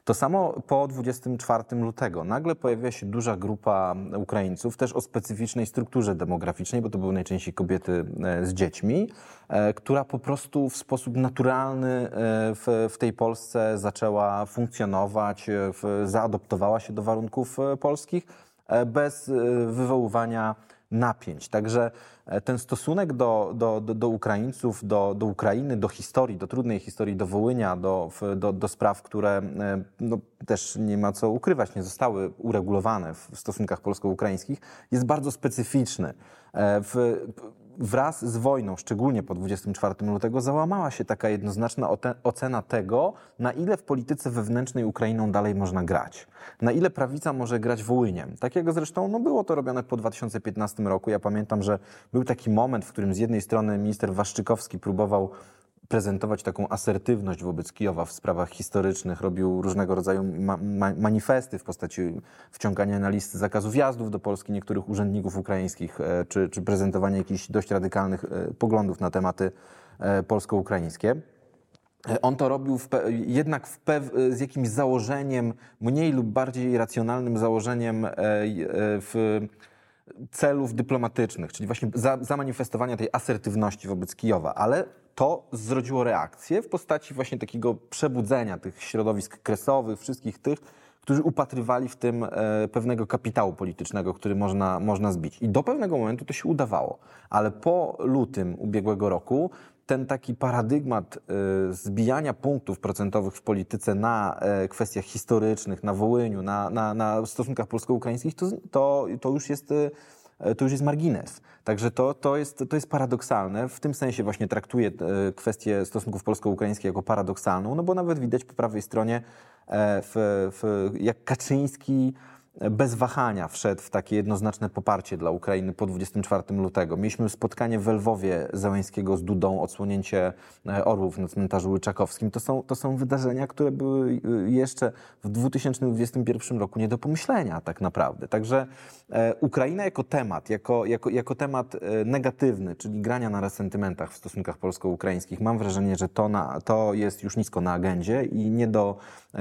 To samo po 24 lutego. Nagle pojawiła się duża grupa Ukraińców, też o specyficznej strukturze demograficznej, bo to były najczęściej kobiety e, z dziećmi, e, która po prostu w sposób naturalny e, w, w tej Polsce zaczęła funkcjonować, e, w, zaadoptowała się do warunków e, polskich e, bez e, wywoływania napięć. Także e, ten stosunek do, do, do, do Ukraińców, do, do Ukrainy, do historii, do trudnej historii, do Wołynia, do, do, do spraw, które e, no, też nie ma co ukrywać, nie zostały uregulowane w stosunkach polsko-ukraińskich, jest bardzo specyficzny. E, W, wraz z wojną, szczególnie po 24 lutego, załamała się taka jednoznaczna ocena tego, na ile w polityce wewnętrznej Ukrainą dalej można grać. Na ile prawica może grać Wołyniem. Takiego zresztą no było to robione po 2015 roku. Ja pamiętam, że był taki moment, w którym z jednej strony minister Waszczykowski próbował prezentować taką asertywność wobec Kijowa w sprawach historycznych, robił różnego rodzaju ma ma manifesty w postaci wciągania na listy zakazu wjazdów do Polski niektórych urzędników ukraińskich, e, czy, czy prezentowania jakichś dość radykalnych e, poglądów na tematy e, polsko-ukraińskie. On to robił w jednak w z jakimś założeniem, mniej lub bardziej racjonalnym założeniem w celów dyplomatycznych, czyli właśnie za, zamanifestowania tej asertywności wobec Kijowa, ale to zrodziło reakcję w postaci właśnie takiego przebudzenia tych środowisk kresowych, wszystkich tych, którzy upatrywali w tym e, pewnego kapitału politycznego, który można, można zbić. I do pewnego momentu to się udawało, ale po lutym ubiegłego roku ten taki paradygmat e, zbijania punktów procentowych w polityce na e, kwestiach historycznych, na Wołyniu, na, na, na stosunkach polsko-ukraińskich, to, to, to już jest e, to już jest margines. Także to, to, jest, to jest paradoksalne. W tym sensie właśnie traktuję e, kwestię stosunków polsko-ukraińskich jako paradoksalną, no bo nawet widać po prawej stronie, w, w, jak Kaczyński bez wahania wszedł w takie jednoznaczne poparcie dla Ukrainy po 24 lutego. Mieliśmy spotkanie w Lwowie Załęskiego z Dudą, odsłonięcie e, orłów na cmentarzu Łyczakowskim. To są, to są wydarzenia, które były e, jeszcze w 2021 roku nie do pomyślenia tak naprawdę. Także e, Ukraina jako temat, jako, jako, jako temat negatywny, czyli grania na resentymentach w stosunkach polsko-ukraińskich, mam wrażenie, że to, na, to jest już nisko na agendzie i nie do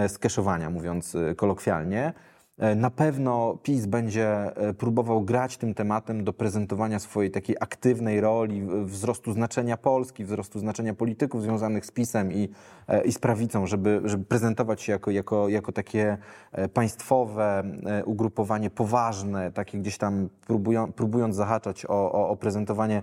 skeszowania, mówiąc kolokwialnie. E, Na pewno PiS będzie e, próbował grać tym tematem do prezentowania swojej takiej aktywnej roli, wzrostu znaczenia Polski, wzrostu znaczenia polityków związanych z PiSem i, e, i z prawicą, żeby, żeby prezentować się jako, jako, jako takie państwowe ugrupowanie poważne, takie gdzieś tam próbują, próbując zahaczać o, o, o prezentowanie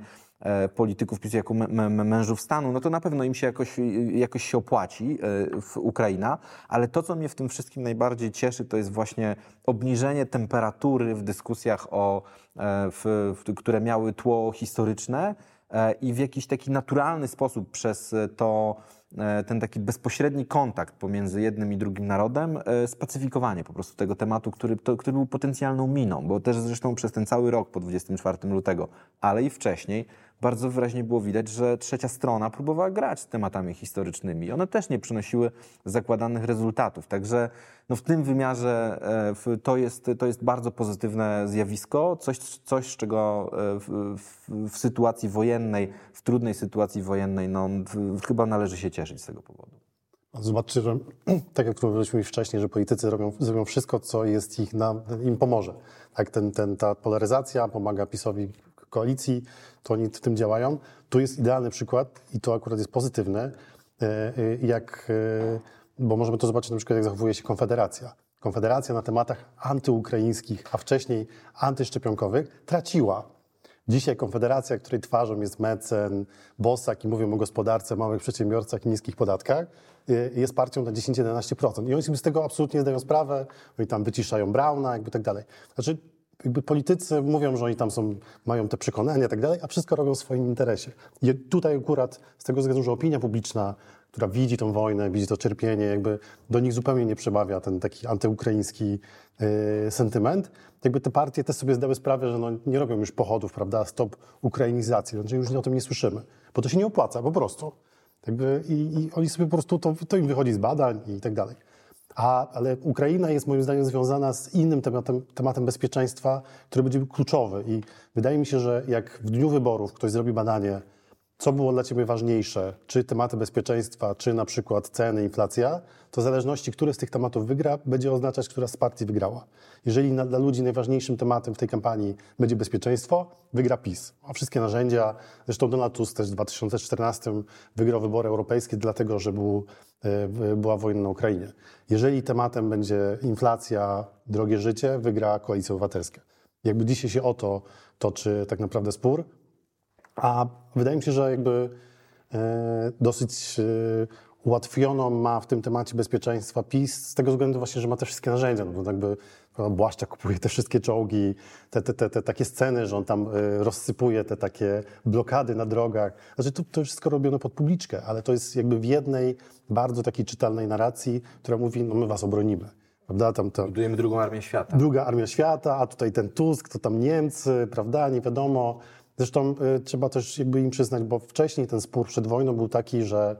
polityków PiSu jako mę- mę- mężów stanu, no to na pewno im się jakoś, jakoś się opłaci e, w Ukraina, ale to, co mnie w tym wszystkim najbardziej cieszy, to jest właśnie obniżenie temperatury w dyskusjach, o, e, w, w, które miały tło historyczne e, i w jakiś taki naturalny sposób przez to, e, ten taki bezpośredni kontakt pomiędzy jednym i drugim narodem, e, spacyfikowanie po prostu tego tematu, który, to, który był potencjalną miną, bo też zresztą przez ten cały rok po 24 lutego, ale i wcześniej, bardzo wyraźnie było widać, że trzecia strona próbowała grać z tematami historycznymi. One też nie przynosiły zakładanych rezultatów. Także no w tym wymiarze e, to jest, to jest bardzo pozytywne zjawisko, coś, coś czego e, w, w, w sytuacji wojennej, w trudnej sytuacji wojennej, no, chyba należy się cieszyć z tego powodu. Zobaczcie, że tak jak mówiliśmy już wcześniej, że politycy robią, zrobią wszystko, co jest ich na, im pomoże. Tak, ten, ten, ta polaryzacja pomaga PiSowi koalicji, to oni w tym działają. Tu jest idealny przykład i to akurat jest pozytywne, e, e, jak, e, bo możemy to zobaczyć na przykład, jak zachowuje się Konfederacja. Konfederacja na tematach antyukraińskich, a wcześniej antyszczepionkowych traciła. Dzisiaj Konfederacja, której twarzą jest Mecen, Bosak i mówią o gospodarce, małych przedsiębiorcach i niskich podatkach, jest partią na 10-11%. I oni sobie z tego absolutnie nie zdają sprawę, oni tam wyciszają Brauna, jakby tak dalej. Znaczy, jakby politycy mówią, że oni tam są, mają te przekonania i tak dalej, a wszystko robią w swoim interesie. I tutaj akurat z tego względu, że opinia publiczna, która widzi tą wojnę, widzi to cierpienie, jakby do nich zupełnie nie przemawia ten taki antyukraiński yy, sentyment. Jakby te partie też sobie zdały sprawę, że no, nie robią już pochodów, prawda, stop ukrainizacji, znaczy już o tym nie słyszymy, bo to się nie opłaca po prostu. Jakby i, I oni sobie po prostu, to, to im wychodzi z badań i tak dalej. A, ale Ukraina jest moim zdaniem związana z innym tematem, tematem bezpieczeństwa, który będzie kluczowy. I wydaje mi się, że jak w dniu wyborów ktoś zrobi badanie, co było dla Ciebie ważniejsze, czy tematy bezpieczeństwa, czy na przykład ceny, inflacja, to w zależności, który z tych tematów wygra, będzie oznaczać, która z partii wygrała. Jeżeli na, dla ludzi najważniejszym tematem w tej kampanii będzie bezpieczeństwo, wygra PiS. Ma wszystkie narzędzia. Zresztą Donald Tusk też w 2014 wygrał wybory europejskie, dlatego że był, e, była wojna na Ukrainie. Jeżeli tematem będzie inflacja, drogie życie, wygra Koalicja Obywatelska. Jakby dzisiaj się o to toczy tak naprawdę spór, a wydaje mi się, że jakby e, dosyć e, ułatwiono ma w tym temacie bezpieczeństwa PiS z tego względu właśnie, że ma te wszystkie narzędzia. No jakby Błaszczak kupuje te wszystkie czołgi, te, te, te, te takie sceny, że on tam e, rozsypuje te takie blokady na drogach. Znaczy to, to wszystko robione pod publiczkę, ale to jest jakby w jednej bardzo takiej czytelnej narracji, która mówi, no my was obronimy. Prawda? Tam, tam, Budujemy drugą armię świata. druga armia świata, a tutaj ten Tusk, to tam Niemcy, prawda, nie wiadomo. Zresztą y, trzeba też jakby im przyznać, bo wcześniej ten spór przed wojną był taki, że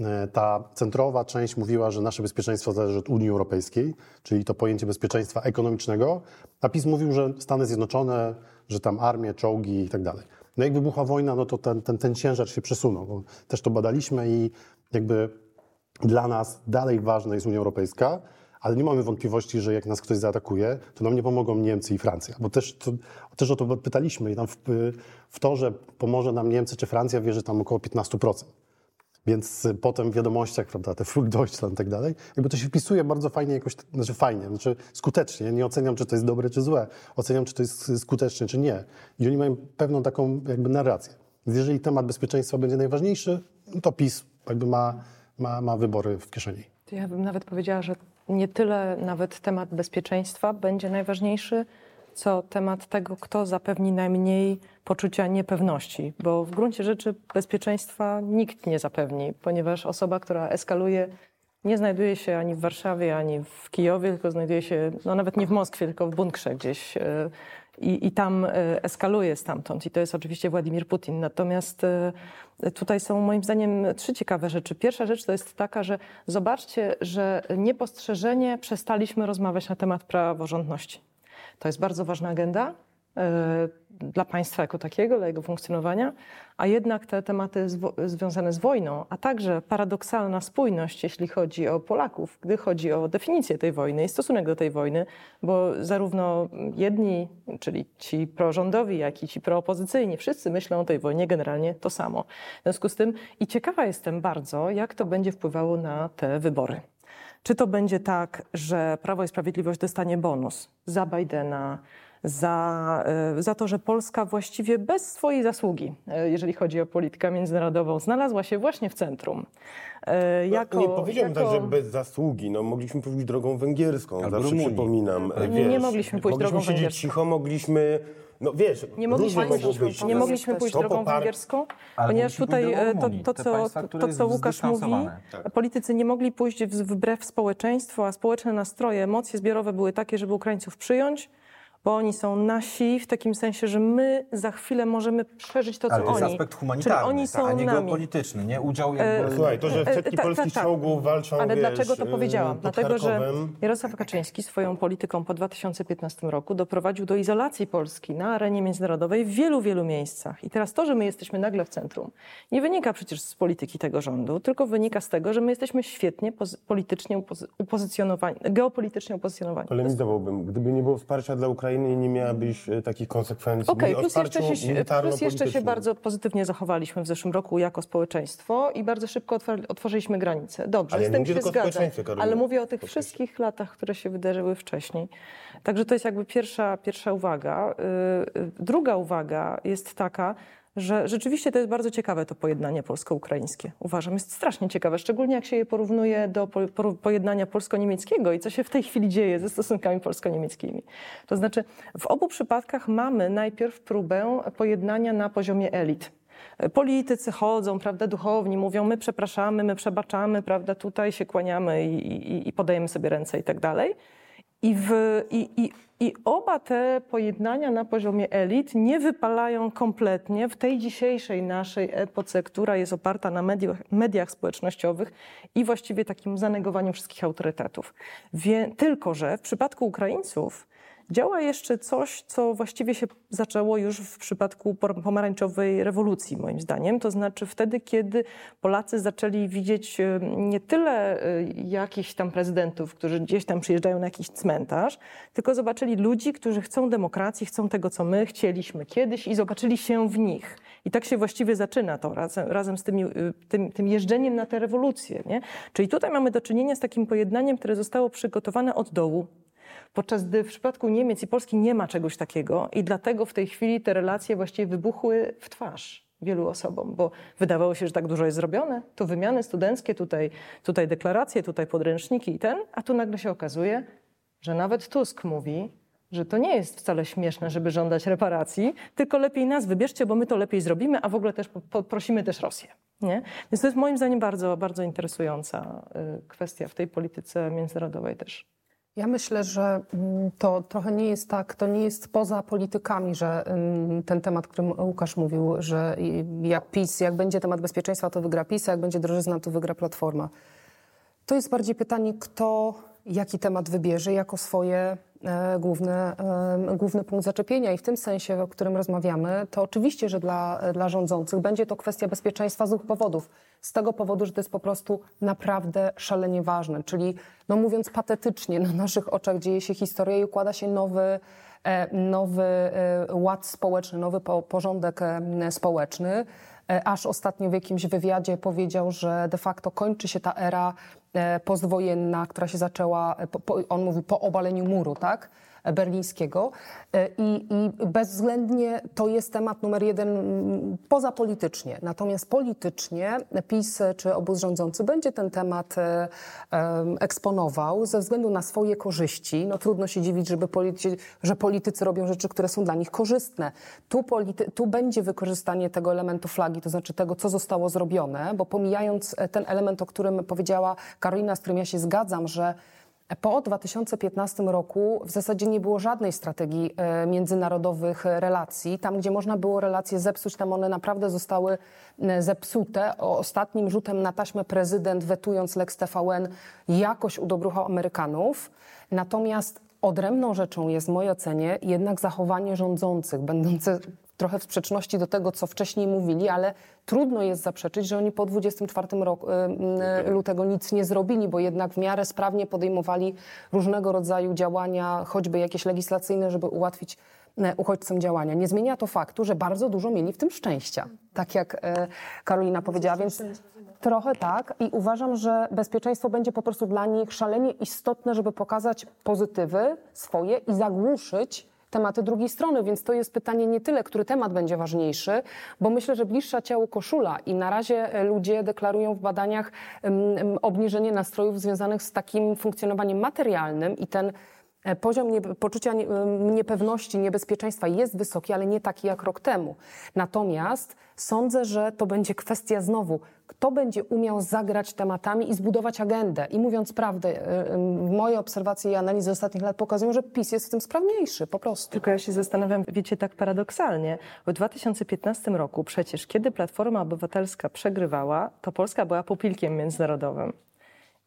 y, ta centrowa część mówiła, że nasze bezpieczeństwo zależy od Unii Europejskiej, czyli to pojęcie bezpieczeństwa ekonomicznego, a PiS mówił, że Stany Zjednoczone, że tam armie, czołgi i tak dalej. No jak wybuchła wojna, no to ten, ten, ten ciężar się przesunął. Też to badaliśmy i jakby dla nas dalej ważna jest Unia Europejska, ale nie mamy wątpliwości, że jak nas ktoś zaatakuje, to nam nie pomogą Niemcy i Francja. Bo też, to, też o to pytaliśmy i tam w, w to, że pomoże nam Niemcy czy Francja wierzy tam około 15%. Więc potem w wiadomościach, prawda, te Flug Deutschland i tak dalej, jakby to się wpisuje bardzo fajnie jakoś, znaczy fajnie, znaczy skutecznie. Nie oceniam, czy to jest dobre, czy złe. Oceniam, czy to jest skuteczne, czy nie. I oni mają pewną taką jakby narrację. Więc jeżeli temat bezpieczeństwa będzie najważniejszy, to PiS jakby ma, ma, ma wybory w kieszeni. Ja bym nawet powiedziała, że nie tyle nawet temat bezpieczeństwa będzie najważniejszy, co temat tego, kto zapewni najmniej poczucia niepewności, bo w gruncie rzeczy bezpieczeństwa nikt nie zapewni, ponieważ osoba, która eskaluje nie znajduje się ani w Warszawie, ani w Kijowie, tylko znajduje się, no nawet nie w Moskwie, tylko w bunkrze gdzieś. I, I tam e, eskaluje stamtąd. I to jest oczywiście Władimir Putin. Natomiast e, tutaj są moim zdaniem trzy ciekawe rzeczy. Pierwsza rzecz to jest taka, że zobaczcie, że niepostrzeżenie przestaliśmy rozmawiać na temat praworządności. To jest bardzo ważna agenda dla państwa jako takiego, dla jego funkcjonowania, a jednak te tematy zwo- związane z wojną, a także paradoksalna spójność, jeśli chodzi o Polaków, gdy chodzi o definicję tej wojny i stosunek do tej wojny, bo zarówno jedni, czyli ci prorządowi, jak i ci proopozycyjni, wszyscy myślą o tej wojnie generalnie to samo. W związku z tym i ciekawa jestem bardzo, jak to będzie wpływało na te wybory. Czy to będzie tak, że Prawo i Sprawiedliwość dostanie bonus za Bidena, za, e, za to, że Polska właściwie bez swojej zasługi, e, jeżeli chodzi o politykę międzynarodową, znalazła się właśnie w centrum. E, Jako, No, nie powiedziałbym jako... tak, że bez zasługi. No, mogliśmy pójść drogą węgierską, Albo zawsze Rumunii. przypominam. Nie- nie mogliśmy pójść mogliśmy drogą siedzieć węgierską. cicho, mogliśmy... No wiesz, Nie mogliśmy, pójść, być. nie mogliśmy pójść drogą popar- węgierską, ponieważ tutaj to, to, co, państwa, to, co Łukasz mówi, zdystansowane. politycy nie mogli pójść wbrew społeczeństwu, a społeczne nastroje, emocje zbiorowe były takie, żeby Ukraińców przyjąć, bo oni są nasi w takim sensie, że my za chwilę możemy przeżyć to, co Ale to oni. jest aspekt humanitarny, Czyli oni tak, są a nie nami. geopolityczny, nie? Udział jakby... Słuchaj, to, że E, e, setki tak, polskich tak, tak. czołgów walczą, Ale wiesz, dlaczego to e, powiedziałam? Dlatego, że. Jarosław Kaczyński swoją polityką po 2015 roku doprowadził do izolacji Polski na arenie międzynarodowej w wielu, wielu miejscach. I teraz to, że my jesteśmy nagle w centrum, nie wynika przecież z polityki tego rządu, tylko wynika z tego, że my jesteśmy świetnie politycznie upozy- upozycjonowani, geopolitycznie upozycjonowani. Polemizowałbym. Gdyby nie było wsparcia dla Ukrainy, nie miałabyś e, takich konsekwencji. Okej, Mówię o plus, jeszcze się, plus jeszcze się bardzo pozytywnie zachowaliśmy w zeszłym roku jako społeczeństwo i bardzo szybko otwar- otworzyliśmy granice. Dobrze, Ale z tym mówię się zgadzam, ale mówię o tych wszystkich latach, które się wydarzyły wcześniej. Także to jest jakby pierwsza, pierwsza uwaga. Yy, yy, Druga uwaga jest taka, że rzeczywiście to jest bardzo ciekawe to pojednanie polsko-ukraińskie. Uważam, jest strasznie ciekawe, szczególnie jak się je porównuje do po- poru- pojednania polsko-niemieckiego i co się w tej chwili dzieje ze stosunkami polsko-niemieckimi. To znaczy, w obu przypadkach mamy najpierw próbę pojednania na poziomie elit. Politycy chodzą, prawda, duchowni, mówią, my przepraszamy, my przebaczamy, prawda, tutaj się kłaniamy i, i, i podajemy sobie ręce i tak dalej. I, w, i, i, I oba te pojednania na poziomie elit nie wypalają kompletnie w tej dzisiejszej naszej epoce, która jest oparta na mediach, mediach społecznościowych i właściwie takim zanegowaniu wszystkich autorytetów. Wie, tylko, że w przypadku Ukraińców działa jeszcze coś, co właściwie się zaczęło już w przypadku pomarańczowej rewolucji, moim zdaniem. To znaczy wtedy, kiedy Polacy zaczęli widzieć e, nie tyle e, jakichś tam prezydentów, którzy gdzieś tam przyjeżdżają na jakiś cmentarz, tylko zobaczyli ludzi, którzy chcą demokracji, chcą tego, co my chcieliśmy kiedyś i zobaczyli się w nich. I tak się właściwie zaczyna to razem, razem z tymi, y, tym, tym jeżdżeniem na te rewolucje. Nie? Czyli tutaj mamy do czynienia z takim pojednaniem, które zostało przygotowane od dołu. Podczas gdy w przypadku Niemiec i Polski nie ma czegoś takiego i dlatego w tej chwili te relacje właściwie wybuchły w twarz wielu osobom, bo wydawało się, że tak dużo jest zrobione. Tu wymiany studenckie, tutaj, tutaj deklaracje, tutaj podręczniki i ten, a tu nagle się okazuje, że nawet Tusk mówi, że to nie jest wcale śmieszne, żeby żądać reparacji, tylko lepiej nas wybierzcie, bo my to lepiej zrobimy, a w ogóle też poprosimy też Rosję. Nie? Więc to jest moim zdaniem bardzo, bardzo interesująca y, kwestia w tej polityce międzynarodowej też. Ja myślę, że mm, to trochę nie jest tak, to nie jest poza politykami, że mm, ten temat, o którym Łukasz mówił, że jak PiS, jak będzie temat bezpieczeństwa, to wygra PiS, a jak będzie drożyzna, to wygra Platforma. To jest bardziej pytanie, kto jaki temat wybierze jako swoje e, główne, e, główny punkt zaczepienia. I w tym sensie, o którym rozmawiamy, to oczywiście, że dla, dla rządzących będzie to kwestia bezpieczeństwa z dwóch powodów. Z tego powodu, że to jest po prostu naprawdę szalenie ważne. Czyli, no mówiąc patetycznie, na naszych oczach dzieje się historia i układa się nowy, e, nowy e, ład społeczny, nowy po, porządek e, społeczny. E, Aż ostatnio w jakimś wywiadzie powiedział, że de facto kończy się ta era e, postwojenna, która się zaczęła, e, po, on mówił, po obaleniu muru, tak? Berlińskiego E, i, i bezwzględnie to jest temat numer jeden mm, pozapolitycznie. Natomiast politycznie PiS czy obóz rządzący będzie ten temat e, eksponował ze względu na swoje korzyści. No trudno się dziwić, żeby że politycy robią rzeczy, które są dla nich korzystne. Tu, polity, tu będzie wykorzystanie tego elementu flagi, to znaczy tego, co zostało zrobione, bo pomijając e, ten element, o którym powiedziała Karolina, z którym ja się zgadzam, że po 2015 roku w zasadzie nie było żadnej strategii e, międzynarodowych relacji. Tam, gdzie można było relacje zepsuć, tam one naprawdę zostały e, zepsute. Ostatnim rzutem na taśmę prezydent, wetując Lex TVN, jakoś udobruchał Amerykanów. Natomiast odrębną rzeczą jest w mojej ocenie jednak zachowanie rządzących, będące trochę w sprzeczności do tego, co wcześniej mówili, ale trudno jest zaprzeczyć, że oni po 24 roku, y, lutego nic nie zrobili, bo jednak w miarę sprawnie podejmowali różnego rodzaju działania, choćby jakieś legislacyjne, żeby ułatwić e, uchodźcom działania. Nie zmienia to faktu, że bardzo dużo mieli w tym szczęścia, tak jak e, Karolina powiedziała, więc trochę tak i uważam, że bezpieczeństwo będzie po prostu dla nich szalenie istotne, żeby pokazać pozytywy swoje i zagłuszyć tematy drugiej strony, więc to jest pytanie nie tyle, który temat będzie ważniejszy, bo myślę, że bliższa ciału koszula i na razie e, ludzie deklarują w badaniach obniżenie nastrojów związanych z takim funkcjonowaniem materialnym i ten e, Poziom nie, poczucia nie, niepewności, niebezpieczeństwa jest wysoki, ale nie taki jak rok temu. Natomiast sądzę, że to będzie kwestia znowu, kto będzie umiał zagrać tematami i zbudować agendę. I mówiąc prawdę, e, em, moje obserwacje i analizy ostatnich lat pokazują, że PiS jest w tym sprawniejszy, po prostu. Tylko ja się zastanawiam, wiecie, tak paradoksalnie, w 2015 roku przecież, kiedy Platforma Obywatelska przegrywała, to Polska była pupilkiem międzynarodowym.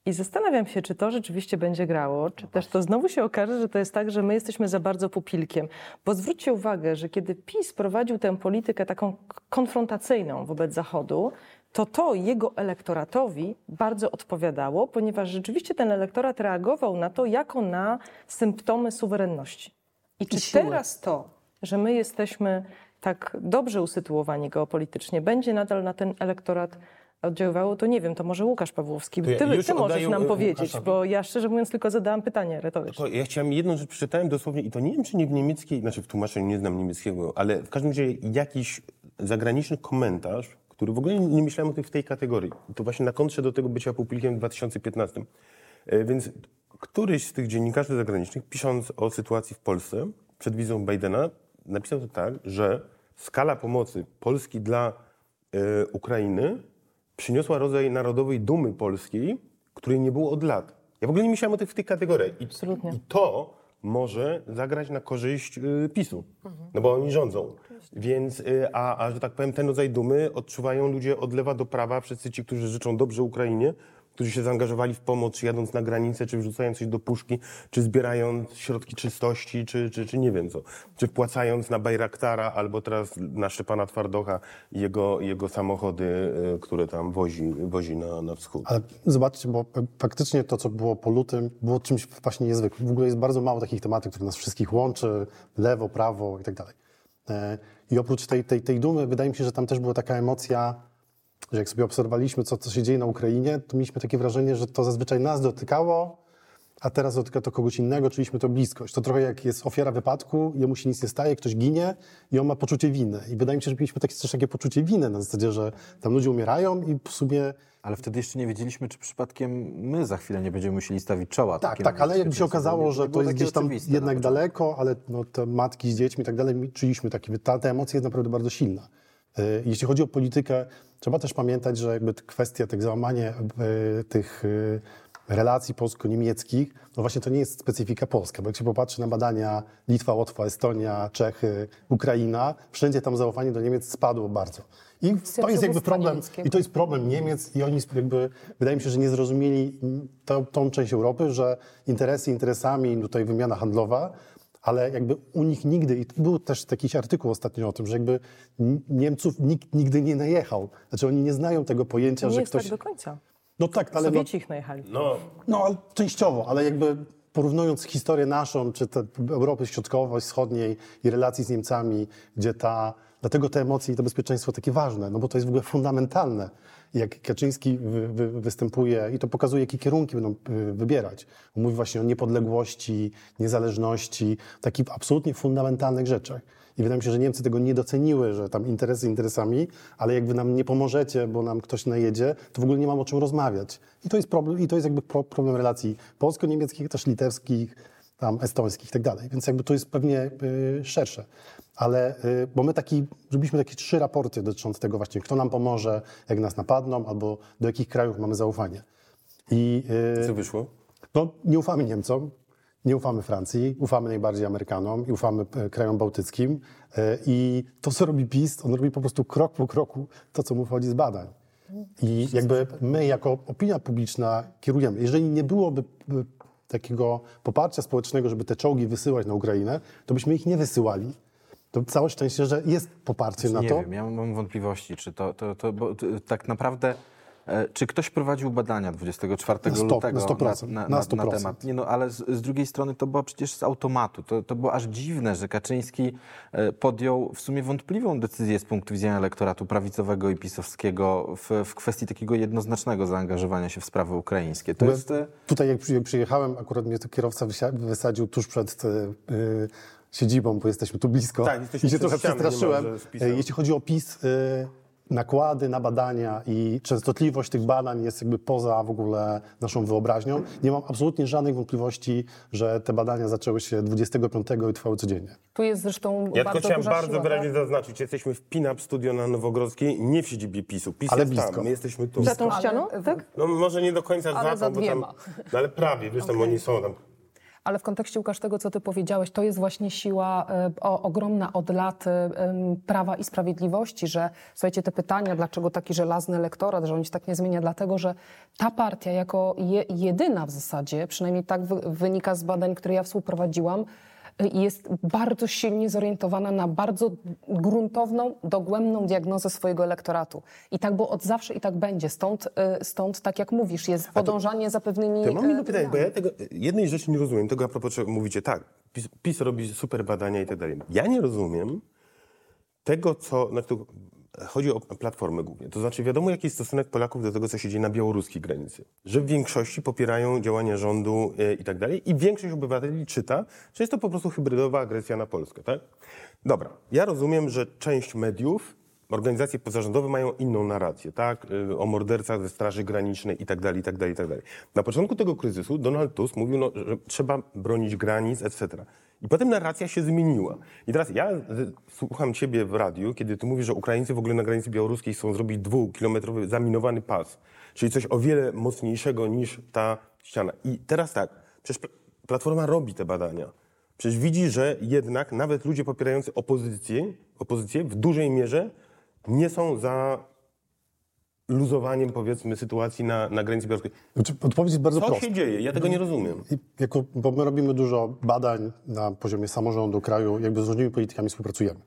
I zastanawiam się, czy to rzeczywiście będzie grało, czy też to znowu się okaże, że to jest tak, że my jesteśmy za bardzo pupilkiem. Bo zwróćcie uwagę, że kiedy PiS prowadził tę politykę taką konfrontacyjną wobec Zachodu, to to jego elektoratowi bardzo odpowiadało, ponieważ rzeczywiście ten elektorat reagował na to jako na symptomy suwerenności. I czy siły. teraz to, że my jesteśmy tak dobrze usytuowani geopolitycznie, będzie nadal na ten elektorat oddziaływało, to nie wiem, to może Łukasz Pawłowski, To ja ty, ty możesz nam powiedzieć, Łukaszowi. bo ja szczerze mówiąc tylko zadałam pytanie retoryczne. To ja chciałem jedną rzecz, przeczytałem dosłownie i to nie wiem, czy nie w niemieckiej, znaczy w tłumaczeniu nie znam niemieckiego, ale w każdym razie jakiś zagraniczny komentarz, który w ogóle nie, myślałem o tym w tej kategorii. To właśnie na kontrze do tego bycia pupilkiem w 2015. E, Więc któryś z tych dziennikarzy zagranicznych, pisząc o sytuacji w Polsce przed wizą Bidena, napisał to tak, że skala pomocy Polski dla e, Ukrainy przyniosła rodzaj narodowej dumy polskiej, której nie było od lat. Ja w ogóle nie myślałem o tych w tych kategoriach. I, Absolutnie. I to może zagrać na korzyść y, PiSu, no bo oni rządzą. Więc, y, a, a że tak powiem, ten rodzaj dumy odczuwają ludzie od lewa do prawa, wszyscy ci, którzy życzą dobrze Ukrainie, którzy się zaangażowali w pomoc, czy jadąc na granicę, czy wrzucając coś do puszki, czy zbierając środki czystości, czy, czy, czy nie wiem co, czy wpłacając na Bajraktara, albo teraz na Szczepana Twardocha jego, jego samochody, y, które tam wozi, wozi na, na wschód. Ale zobaczcie, bo faktycznie to, co było po lutym, było czymś właśnie niezwykłym. W ogóle jest bardzo mało takich tematów, które nas wszystkich łączy, lewo, prawo i tak dalej. E, I oprócz tej, tej, tej dumy, wydaje mi się, że tam też była taka emocja, że jak sobie obserwowaliśmy, co, co się dzieje na Ukrainie, to mieliśmy takie wrażenie, że to zazwyczaj nas dotykało, a teraz dotyka to kogoś innego, czuliśmy to bliskość. To trochę jak jest ofiara wypadku, jemu się nic nie staje, ktoś ginie i on ma poczucie winy. I wydaje mi się, że mieliśmy takie, też takie poczucie winy na zasadzie, że tam ludzie umierają i w sumie Ale wtedy jeszcze nie wiedzieliśmy, czy przypadkiem my za chwilę nie będziemy musieli stawić czoła. Tak, tak, ale jakby się okazało, że to jest takie gdzieś tam jednak początku. daleko, ale no, te matki z dziećmi i tak dalej, czuliśmy taki, ta, ta emocja jest naprawdę bardzo silna. Y, Jeśli chodzi o politykę, trzeba też pamiętać, że jakby kwestia tych załamanie y, tych y, relacji polsko-niemieckich, no właśnie to nie jest specyfika polska, bo jak się popatrzy na badania Litwa, Łotwa, Estonia, Czechy, Ukraina, wszędzie tam zaufanie do Niemiec spadło bardzo. I to jest jakby problem, i to jest problem Niemiec i oni jakby, wydaje mi się, że nie zrozumieli mm, tą, tą część Europy, że interesy interesami, tutaj wymiana handlowa, ale jakby u nich nigdy, i był też jakiś artykuł ostatnio o tym, że jakby Niemców nikt nigdy nie najechał. Znaczy oni nie znają tego pojęcia, To nie że jest ktoś... tak do końca. No tak, ale no, Sowieci ich najechali. No, no ale częściowo, ale jakby porównując historię naszą, czy te Europy Środkowej, Wschodniej i relacji z Niemcami, gdzie ta Dlatego te emocje i to bezpieczeństwo takie ważne, no bo to jest w ogóle fundamentalne. Jak Kaczyński wy, wy, występuje i to pokazuje, jakie kierunki będą y, wybierać. Mówi właśnie o niepodległości, niezależności, takich absolutnie fundamentalnych rzeczach. I wydaje mi się, że Niemcy tego nie doceniły, że tam interesy interesami, ale jak wy nam nie pomożecie, bo nam ktoś najedzie, to w ogóle nie mam o czym rozmawiać. I to jest problem, i to jest jakby pro- problem relacji polsko-niemieckich, też litewskich, tam estońskich i tak dalej. Więc jakby to jest pewnie y, szersze. Ale, y, bo my taki, zrobiliśmy takie trzy raporty dotyczące tego właśnie, kto nam pomoże, jak nas napadną, albo do jakich krajów mamy zaufanie. I y, Co wyszło? no, nie ufamy Niemcom, nie ufamy Francji, ufamy najbardziej Amerykanom i ufamy e, krajom bałtyckim. E, I to, co robi PiS, on robi po prostu krok po kroku to, co mu wchodzi z badań. I jakby my, jako opinia publiczna, kierujemy. Jeżeli nie byłoby by takiego poparcia społecznego, żeby te czołgi wysyłać na Ukrainę, to byśmy ich nie wysyłali. To całe szczęście, że jest poparcie na nie to. wiem, ja mam wątpliwości, czy to, to, to bo to, tak naprawdę, czy ktoś prowadził badania 24 Na sto- lutego na 100%, na, na na, na 100%. temat? Nie no, ale z, z drugiej strony to było przecież z automatu. To, to było aż dziwne, że Kaczyński e, podjął w sumie wątpliwą decyzję z punktu widzenia elektoratu prawicowego i pisowskiego w, w kwestii takiego jednoznacznego zaangażowania się w sprawy ukraińskie. To jest... e, Tutaj jak przy- jak przyjechałem, akurat mnie to kierowca wysadził tuż przed e, e, siedzibą, bo jesteśmy tu blisko. Tak, jesteśmy I się trochę przestraszyłem. E, Jeśli chodzi o PiS, e, nakłady na badania i częstotliwość tych badań jest jakby poza w ogóle naszą wyobraźnią. Nie mam absolutnie żadnych wątpliwości, że te badania zaczęły się 25 i trwały codziennie. Tu jest zresztą Ja tylko bardzo chciałem duża bardzo siła, wyraźnie tak? zaznaczyć, jesteśmy w Pinap Studio na Nowogrodzkiej, nie w siedzibie PiSu. PiS Ale jest blisko. tam, my jesteśmy tu. Za tą ścianą, tak? No może nie do końca Ale za tą, za bo tam, no ale prawie, wiesz, tam oni są tam. Ale w kontekście Łukasz tego, co ty powiedziałeś, to jest właśnie siła e, o, ogromna od lat e, Prawa i Sprawiedliwości, że słuchajcie, te pytania, dlaczego taki żelazny elektorat, że on się tak nie zmienia, dlatego że ta partia jako je, jedyna w zasadzie, przynajmniej tak wy, wynika z badań, które ja współprowadziłam, jest bardzo silnie zorientowana na bardzo gruntowną, dogłębną diagnozę swojego elektoratu. I tak było od zawsze i tak będzie. Stąd, e, stąd tak jak mówisz, jest podążanie za pewnymi... To mam jedno pytanie, bo ja tego, jednej rzeczy nie rozumiem, tego a propos mówicie, tak, PiS, PiS robi super badania i tak dalej. Ja nie rozumiem tego, co, na to chodzi o platformę głównie. To znaczy wiadomo, jaki jest stosunek Polaków do tego, co się dzieje na białoruskiej granicy. Że w większości popierają działania rządu e, i tak dalej i większość obywateli czyta, że jest to po prostu hybrydowa agresja na Polskę, tak? Dobra, ja rozumiem, że część mediów Organizacje pozarządowe mają inną narrację, tak? Y, O mordercach ze Straży Granicznej i tak dalej, i tak dalej, i tak dalej. Na początku tego kryzysu Donald Tusk mówił, no, że trzeba bronić granic, etc. I potem narracja się zmieniła. I teraz ja słucham ciebie w radiu, kiedy ty mówisz, że Ukraińcy w ogóle na granicy białoruskiej chcą zrobić dwukilometrowy zaminowany pas, czyli coś o wiele mocniejszego niż ta ściana. I teraz tak, przecież Pl- Platforma robi te badania. Przecież widzi, że jednak nawet ludzie popierający opozycję, opozycję w dużej mierze nie są za luzowaniem, powiedzmy, sytuacji na, na granicy białoruskiej. Znaczy, odpowiedź jest bardzo Co prosta. się dzieje? Ja tego nie rozumiem. I Jako, bo my robimy dużo badań na poziomie samorządu, kraju, jakby z różnymi politykami współpracujemy.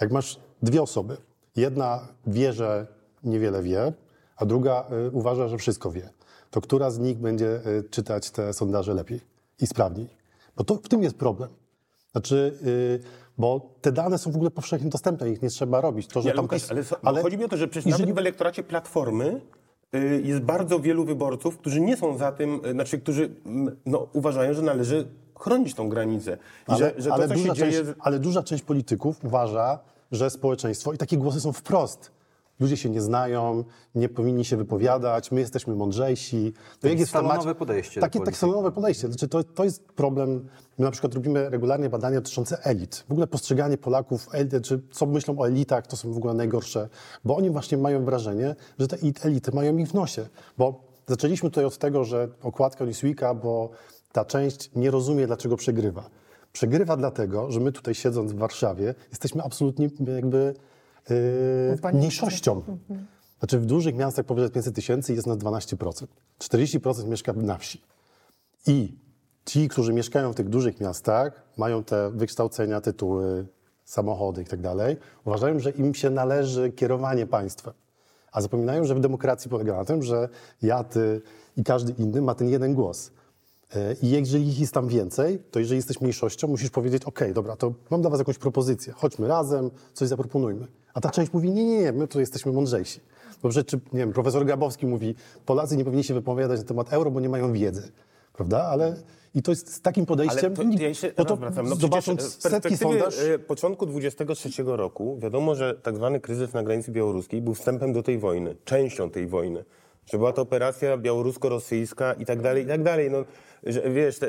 Jak masz dwie osoby, jedna wie, że niewiele wie, a druga y, uważa, że wszystko wie, to która z nich będzie y, czytać te sondaże lepiej i sprawniej? Bo to, w tym jest problem. Znaczy, y, bo te dane są w ogóle powszechnie dostępne, ich nie trzeba robić. To, że tam Łukasz, ale, so, ale chodzi mi o to, że przecież jeżeli- nawet w elektoracie Platformy y, jest bardzo wielu wyborców, którzy nie są za tym, y, znaczy, którzy no, uważają, że należy chronić tą granicę. Ale, że, że to, ale, co się duża dzieje... część, ale duża część polityków uważa, że społeczeństwo, i takie głosy są wprost, ludzie się nie znają, nie powinni się wypowiadać, my jesteśmy mądrzejsi. To jak jest salonowe podejście Takie tak salonowe podejście. Znaczy, to, to jest problem. My na przykład robimy regularnie badania dotyczące elit. W ogóle postrzeganie Polaków, elity, czy co myślą o elitach, to są w ogóle najgorsze, bo oni właśnie mają wrażenie, że te elity mają ich w nosie. Bo zaczęliśmy tutaj od tego, że okładka Newsweeka, bo ta część nie rozumie, dlaczego przegrywa. Przegrywa dlatego, że my tutaj siedząc w Warszawie jesteśmy absolutnie jakby yy, panice. mniejszością. Znaczy w dużych miastach powyżej 500 tysięcy jest nas 12%. 40% mieszka na wsi. I ci, którzy mieszkają w tych dużych miastach, mają te wykształcenia, tytuły, samochody i tak dalej, uważają, że im się należy kierowanie państwem. A zapominają, że w demokracji polega na tym, że ja, ty i każdy inny ma ten jeden głos. E, I jeżeli ich jest tam więcej, to jeżeli jesteś mniejszością, musisz powiedzieć, ok, dobra, to mam dla was jakąś propozycję, chodźmy razem, coś zaproponujmy. A ta część mówi, nie, nie, nie, my tu jesteśmy mądrzejsi. Dobrze, czy, nie wiem, profesor Grabowski mówi, Polacy nie powinni się wypowiadać na temat euro, bo nie mają wiedzy. Prawda? Ale i to jest z takim Ale podejściem, to, ja jeszcze no to. No zobacząc w setki sondaż, e, początku 23 roku wiadomo, że tak zwany kryzys na granicy białoruskiej był wstępem do tej wojny, częścią tej wojny. Że była to operacja białorusko-rosyjska i tak dalej, i tak dalej. No, że, wiesz, te,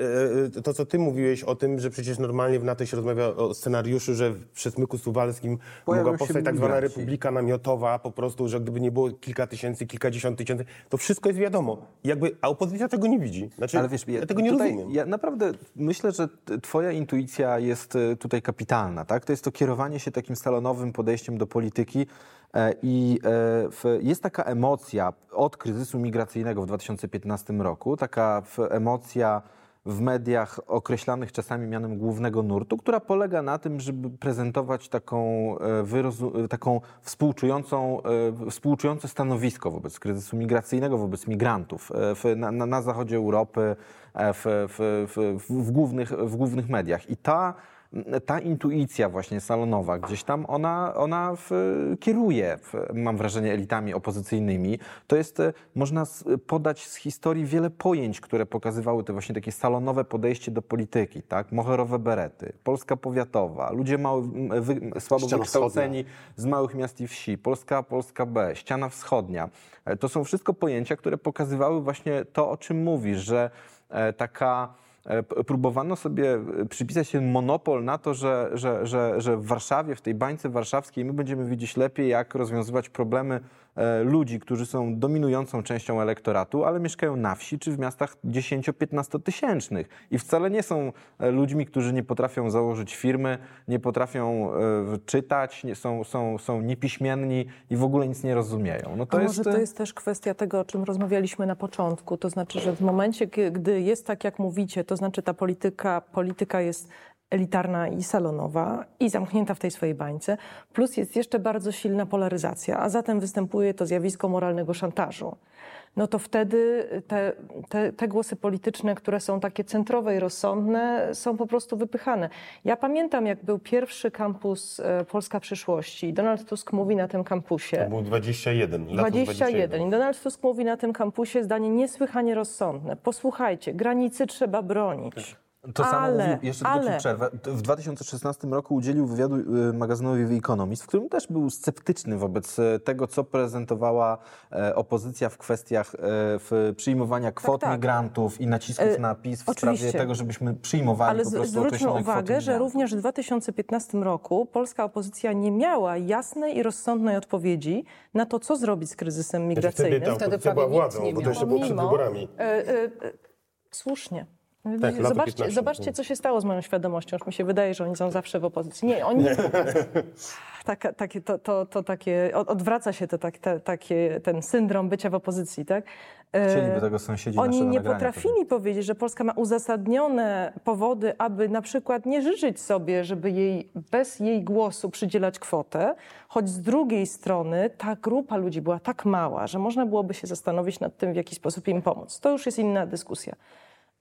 e, to co ty mówiłeś o tym, że przecież normalnie w NATO się rozmawia o scenariuszu, że w przesmyku suwalskim Pojawią mogła powstać tak zwana republika namiotowa, po prostu, że gdyby nie było kilka tysięcy, kilkadziesiąt tysięcy, to wszystko jest wiadomo. Jakby, a opozycja tego nie widzi. Znaczy, Ale wiesz, ja, tego nie tutaj, rozumiem. Ja naprawdę myślę, że twoja intuicja jest e, tutaj kapitalna, tak? To jest to kierowanie się takim salonowym podejściem do polityki e, i e, jest taka emocja od kryzysu migracyjnego w 2015 roku, taka emocja w mediach określanych czasami mianem głównego nurtu, która polega na tym, żeby prezentować taką, e, e, taką współczującą, e, współczujące stanowisko wobec kryzysu migracyjnego, wobec migrantów e, w, na, na, zachodzie Europy, e, w, w, w, głównych, w głównych mediach. I ta, ta intuicja właśnie salonowa, gdzieś tam ona, ona w, kieruje, w, mam wrażenie, elitami opozycyjnymi. To jest, e, można podać z historii wiele pojęć, które pokazywały to właśnie takie salonowe podejście do polityki, tak? Moherowe berety, Polska powiatowa, ludzie mały, wy, słabo Ściana wykształceni z małych miast i wsi, Polska, Polska B, ściana wschodnia. E, To są wszystko pojęcia, które pokazywały właśnie to, o czym mówisz, że e, taka próbowano sobie e, przypisać ten monopol na to, że, że, że, że w Warszawie, w tej bańce warszawskiej my będziemy wiedzieć lepiej, jak rozwiązywać problemy e, ludzi, którzy są dominującą częścią elektoratu, ale mieszkają na wsi czy w miastach 10-15 tysięcznych i wcale nie są e, ludźmi, którzy nie potrafią założyć firmy, nie potrafią e, czytać, nie, są, są, są niepiśmienni i w ogóle nic nie rozumieją. No to A jest, może to jest też kwestia tego, o czym rozmawialiśmy na początku. To znaczy, że w momencie, gdy jest tak, jak mówicie, to znaczy ta polityka, polityka jest elitarna i salonowa i zamknięta w tej swojej bańce, plus jest jeszcze bardzo silna polaryzacja, a zatem występuje to zjawisko moralnego szantażu. No to wtedy te, te, te głosy polityczne, które są takie centrowe i rozsądne, są po prostu wypychane. Ja pamiętam, jak był pierwszy kampus e, Polska Przyszłości. Donald Tusk mówi na tym kampusie. To był 21. lato 21. I Donald Tusk mówi na tym kampusie zdanie niesłychanie rozsądne. Posłuchajcie, granicy trzeba bronić. To samo ale, mówił, jeszcze tylko ale, przerwę. W 2016 roku udzielił wywiadu y, magazynowi The Economist, w którym też był sceptyczny wobec e, tego, co prezentowała e, opozycja w kwestiach e, w przyjmowania kwot tak. migrantów i nacisków na PiS w oczywiście. sprawie tego, żebyśmy przyjmowali ale po prostu zwróćmy uwagę, że również w 2015 roku polska opozycja nie miała jasnej i rozsądnej odpowiedzi na to, co zrobić z kryzysem Wtedy migracyjnym. ta Wtedy opozycja była władzą, nie bo to jeszcze było przed wyborami. E, e, e, słusznie. Tak, lato zobaczcie, 15. zobaczcie, co się stało z moją świadomością. Już mi się wydaje, że oni są zawsze w opozycji. Nie, oni nie. Takie, to, to, to takie, od- odwraca się to, tak, te, takie, ten syndrom bycia w opozycji, tak? E, Chcieliby tego sąsiedzi Oni nie potrafili powiedzieć, że Polska ma uzasadnione powody, aby na przykład nie życzyć sobie, żeby jej bez jej głosu przydzielać kwotę, choć z drugiej strony ta grupa ludzi była tak mała, że można byłoby się zastanowić nad tym, w jaki sposób im pomóc. To już jest inna dyskusja.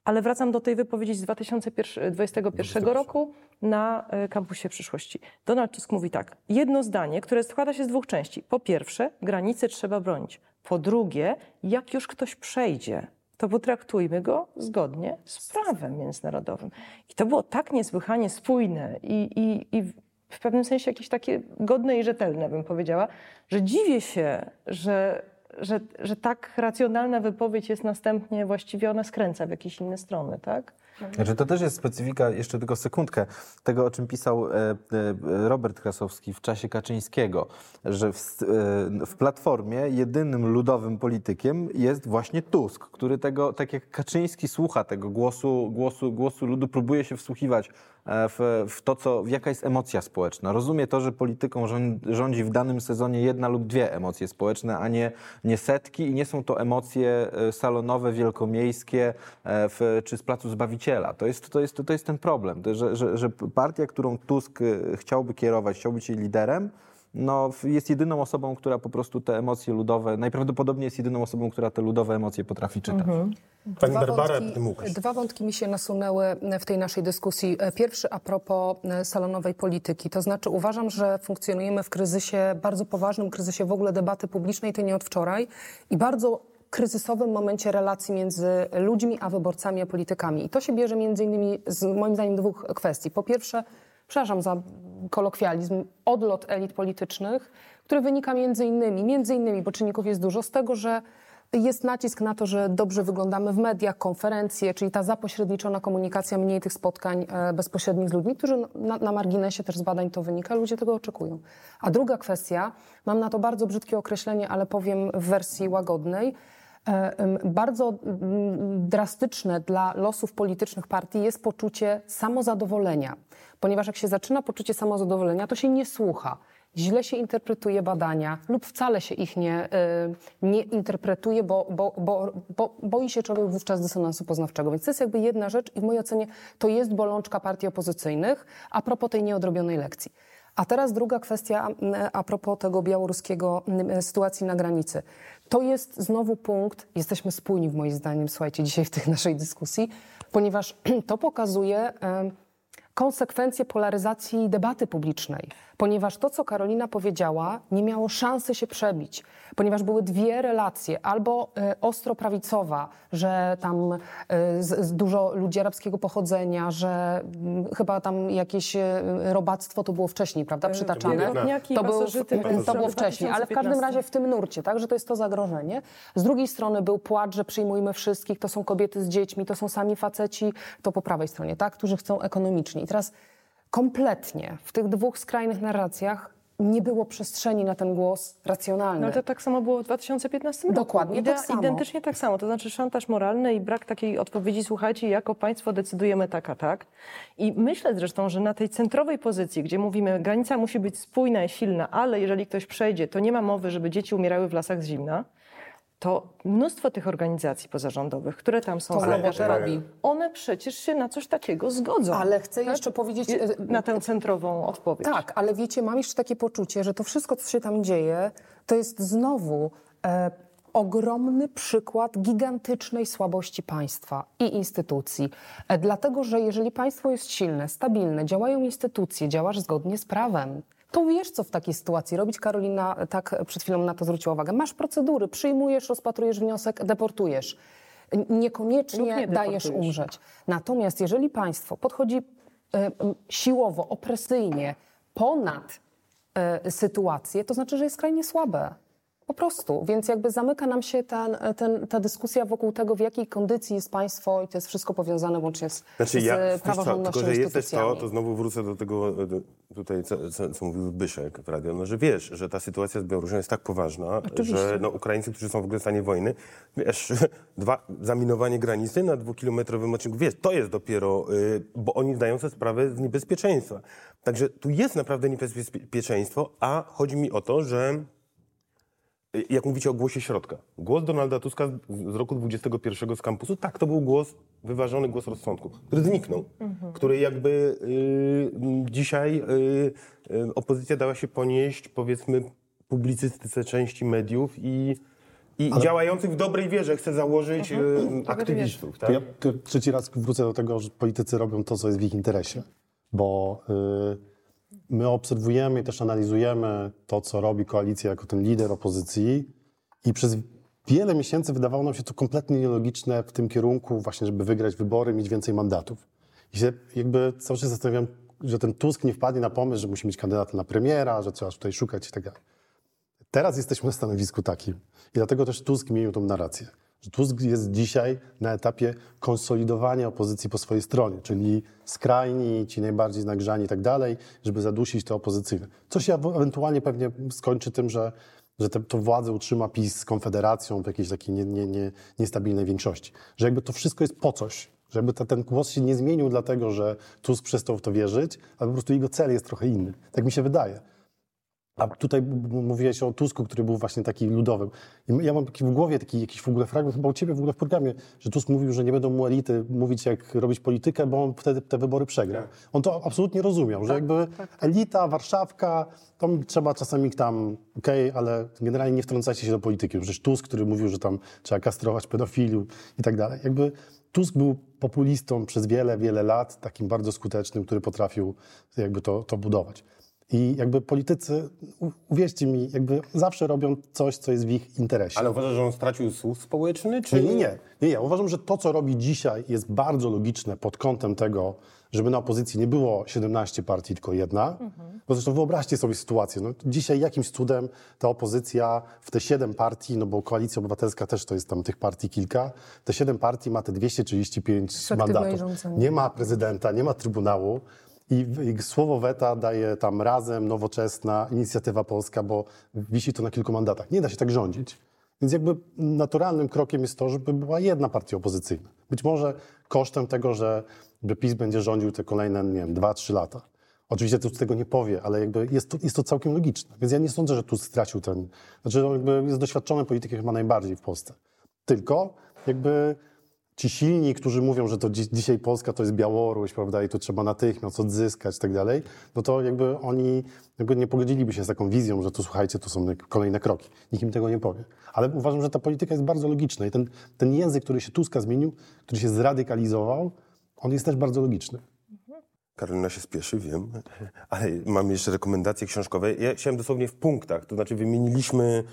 Ale wracam do tej wypowiedzi z 2021 roku na e, kampusie przyszłości. Donald Tusk mówi tak. Jedno zdanie, które składa się z dwóch części. Po pierwsze, granice trzeba bronić. Po drugie, jak już ktoś przejdzie, to potraktujmy go zgodnie z prawem międzynarodowym. I to było tak niesłychanie spójne i, i, i w pewnym sensie jakieś takie godne i rzetelne, bym powiedziała, że dziwię się, że, że, że tak racjonalna wypowiedź jest następnie właściwie ona skręca w jakieś inne strony, tak? Znaczy, to też jest specyfika, jeszcze tylko sekundkę, tego o czym pisał e, e, Robert Krasowski w czasie Kaczyńskiego, że w, e, w Platformie jedynym ludowym politykiem jest właśnie Tusk, który tego, tak jak Kaczyński słucha tego głosu, głosu, głosu ludu, próbuje się wsłuchiwać w, w to, co, w jaka jest emocja społeczna. Rozumie to, że polityką rząd- rządzi w danym sezonie jedna lub dwie emocje społeczne, a nie, nie setki i nie są to emocje e, salonowe, wielkomiejskie e, w, czy z Placu Zbawiciela. To jest, to jest, to jest ten problem, że, że, że partia, którą Tusk e, chciałby kierować, chciałby być jej liderem, no, jest jedyną osobą, która po prostu te emocje ludowe, najprawdopodobniej jest jedyną osobą, która te ludowe emocje potrafi czytać. Pani Dwa Barbara, wątki, dwa wątki mi się nasunęły w tej naszej dyskusji. Pierwszy a propos e, salonowej polityki. To znaczy uważam, że funkcjonujemy w kryzysie, bardzo poważnym kryzysie w ogóle debaty publicznej, to nie od wczoraj i bardzo kryzysowym momencie relacji między ludźmi a wyborcami a politykami. I to się bierze między innymi z moim zdaniem dwóch kwestii. Po pierwsze, przepraszam za kolokwializm, odlot elit politycznych, który wynika między innymi, między innymi, bo czynników jest dużo, z tego, że jest nacisk na to, że dobrze wyglądamy w mediach, konferencje, czyli ta zapośredniczona komunikacja, mniej tych spotkań e, bezpośrednich z ludźmi, którzy na, na marginesie też z badań to wynika, ludzie tego oczekują. A druga kwestia, mam na to bardzo brzydkie określenie, ale powiem w wersji łagodnej, e, bardzo drastyczne dla losów politycznych partii jest poczucie samozadowolenia. Ponieważ jak się zaczyna poczucie samozadowolenia, to się nie słucha. Źle się interpretuje badania lub wcale się ich nie, y, nie interpretuje, bo, bo, bo, bo boi się człowiek wówczas dysonansu poznawczego. Więc to jest jakby jedna rzecz i w mojej ocenie to jest bolączka partii opozycyjnych a propos tej nieodrobionej lekcji. A teraz druga kwestia a propos tego białoruskiego mm, sytuacji na granicy. To jest znowu punkt, jesteśmy spójni w moim zdaniem, słuchajcie, dzisiaj w tej naszej dyskusji, ponieważ to pokazuje konsekwencje polaryzacji debaty publicznej, ponieważ to, co Karolina powiedziała, nie miało szansy się przebić, ponieważ były dwie relacje, albo e, ostro prawicowa, że tam e, dużo ludzi arabskiego pochodzenia, że mm, chyba tam jakieś e, robactwo to było wcześniej, prawda, przytaczane. To, był, to było wcześniej, ale w każdym 2015. razie w tym nurcie, tak, że to jest to zagrożenie. Z drugiej strony był płacz, że przyjmujmy wszystkich, to są kobiety z dziećmi, to są sami faceci, to po prawej stronie, tak, którzy chcą ekonomicznie. I teraz kompletnie w tych dwóch skrajnych narracjach nie było przestrzeni na ten głos racjonalny. No ale to tak samo było w 2015 roku. Dokładnie tak samo. Identycznie tak samo. To znaczy szantaż moralny i brak takiej odpowiedzi, słuchajcie, jako państwo decydujemy tak a tak. I myślę zresztą, że na tej centrowej pozycji, gdzie mówimy, granica musi być spójna i silna, ale jeżeli ktoś przejdzie, to nie ma mowy, żeby dzieci umierały w lasach z zimna, to mnóstwo tych organizacji pozarządowych, które tam są, To za- robotę robi. one przecież się na coś takiego zgodzą. Ale chcę jeszcze powiedzieć... e, na tę centrową odpowiedź. Tak, ale wiecie, mam jeszcze takie poczucie, że to wszystko, co się tam dzieje, to jest znowu e, ogromny przykład gigantycznej słabości państwa i instytucji. E, dlatego, że jeżeli państwo jest silne, stabilne, działają instytucje, działasz zgodnie z prawem. To wiesz, co w takiej sytuacji robić. Karolina tak przed chwilą na to zwróciła uwagę. Masz procedury, przyjmujesz, rozpatrujesz wniosek, deportujesz. Niekoniecznie nie dajesz umrzeć. Natomiast jeżeli państwo podchodzi e, siłowo, opresyjnie ponad e, sytuację, to znaczy, że jest skrajnie słabe. Po prostu. Więc jakby zamyka nam się ten, ten, ta dyskusja wokół tego, w jakiej kondycji jest państwo i to jest wszystko powiązane łącznie z, Znaczy z ja, co, praworządnością tylko że jest też instytucjami. to, to znowu wrócę do tego do, tutaj, co, co, co mówił Zbyszek w radio, no, że wiesz, że ta sytuacja z Białorusią jest tak poważna, że no, Ukraińcy, którzy są w ogóle w stanie wojny, wiesz, dwa, zaminowanie granicy na dwukilometrowym odcinku, wiesz, to jest dopiero, y, bo oni zdają sobie sprawę z niebezpieczeństwa. Także tu jest naprawdę niebezpieczeństwo, a chodzi mi o to, że jak mówicie o głosie środka. Głos Donalda Tuska z roku 21 z kampusu, tak, to był głos, wyważony głos rozsądku, który zniknął, który jakby y, dzisiaj y, y, opozycja dała się ponieść, powiedzmy, publicystyce części mediów i, i działających w dobrej wierze, chcę założyć, y, aktywistów. Tak? To ja trzeci raz wrócę do tego, że politycy robią to, co jest w ich interesie, bo y, my obserwujemy i też analizujemy to, co robi koalicja jako ten lider opozycji i przez wiele miesięcy wydawało nam się to kompletnie nielogiczne w tym kierunku właśnie, żeby wygrać wybory, mieć więcej mandatów. I się jakby cały czas zastanawiam, że ten Tusk nie wpadnie na pomysł, że musi mieć kandydata na premiera, że trzeba tutaj szukać i tak dalej. Teraz jesteśmy na stanowisku takim. I dlatego też Tusk zmienił tą narrację. Że Tusk jest dzisiaj na etapie konsolidowania opozycji po swojej stronie, czyli skrajni, ci najbardziej nagrzani i tak dalej, żeby zadusić te opozycyjne. Co się ewentualnie pewnie skończy tym, że, że te, to władzę utrzyma PiS z Konfederacją w jakiejś takiej nie, nie, nie, niestabilnej większości. Że jakby to wszystko jest po coś. Żeby ta, ten głos się nie zmienił dlatego, że Tusk przestał w to wierzyć, ale po prostu jego cel jest trochę inny. Tak mi się wydaje. A tutaj mówiłeś o Tusku, który był właśnie taki ludowym. Ja mam taki w głowie taki jakiś w ogóle fragment, chyba u ciebie w ogóle w programie, że Tusk mówił, że nie będą mu elity mówić, jak robić politykę, bo on wtedy te wybory przegra. On to absolutnie rozumiał, że jakby elita, Warszawka, to trzeba czasami tam, okej, ale generalnie nie wtrącajcie się do polityki. Przecież Tusk, który mówił, że tam trzeba kastrować pedofiliów i tak dalej. Jakby Tusk był populistą przez wiele, wiele lat, takim bardzo skutecznym, który potrafił jakby to, to budować. I jakby politycy, uwierzcie mi, jakby zawsze robią coś, co jest w ich interesie. Ale uważasz, że on stracił słuch społeczny? Czy... Nie, nie, nie, nie, nie. Uważam, że to, co robi dzisiaj, jest bardzo logiczne pod kątem tego, żeby na opozycji nie było 17 partii, tylko jedna. Bo zresztą wyobraźcie sobie sytuację. No, dzisiaj jakimś cudem ta opozycja w te 7 partii, no bo Koalicja Obywatelska też to jest tam tych partii kilka, te 7 partii ma te 235 Efektywne mandatów. Nie ma prezydenta, nie ma trybunału. I, I słowo weta daje tam razem, nowoczesna, inicjatywa polska, bo wisi to na kilku mandatach. Nie da się tak rządzić. Więc jakby naturalnym krokiem jest to, żeby była jedna partia opozycyjna. Być może kosztem tego, że, PiS będzie rządził te kolejne, nie wiem, dwa, trzy lata. Oczywiście Tusk tego nie powie, ale jakby jest to, jest to całkiem logiczne. Więc ja nie sądzę, że Tusk stracił ten... Znaczy on jakby jest doświadczonym politykiem chyba najbardziej w Polsce. Tylko jakby ci silni, którzy mówią, że to dzi- dzisiaj Polska to jest Białoruś, prawda, i to trzeba natychmiast odzyskać i tak dalej, no to jakby oni jakby nie pogodziliby się z taką wizją, że tu słuchajcie, to są kolejne kroki. Nikt im tego nie powie. Ale uważam, że ta polityka jest bardzo logiczna i ten, ten język, który się Tuska zmienił, który się zradykalizował, on jest też bardzo logiczny. Karolina się spieszy, wiem, ale mam jeszcze rekomendacje książkowe. Ja chciałem dosłownie w punktach, to znaczy wymieniliśmy,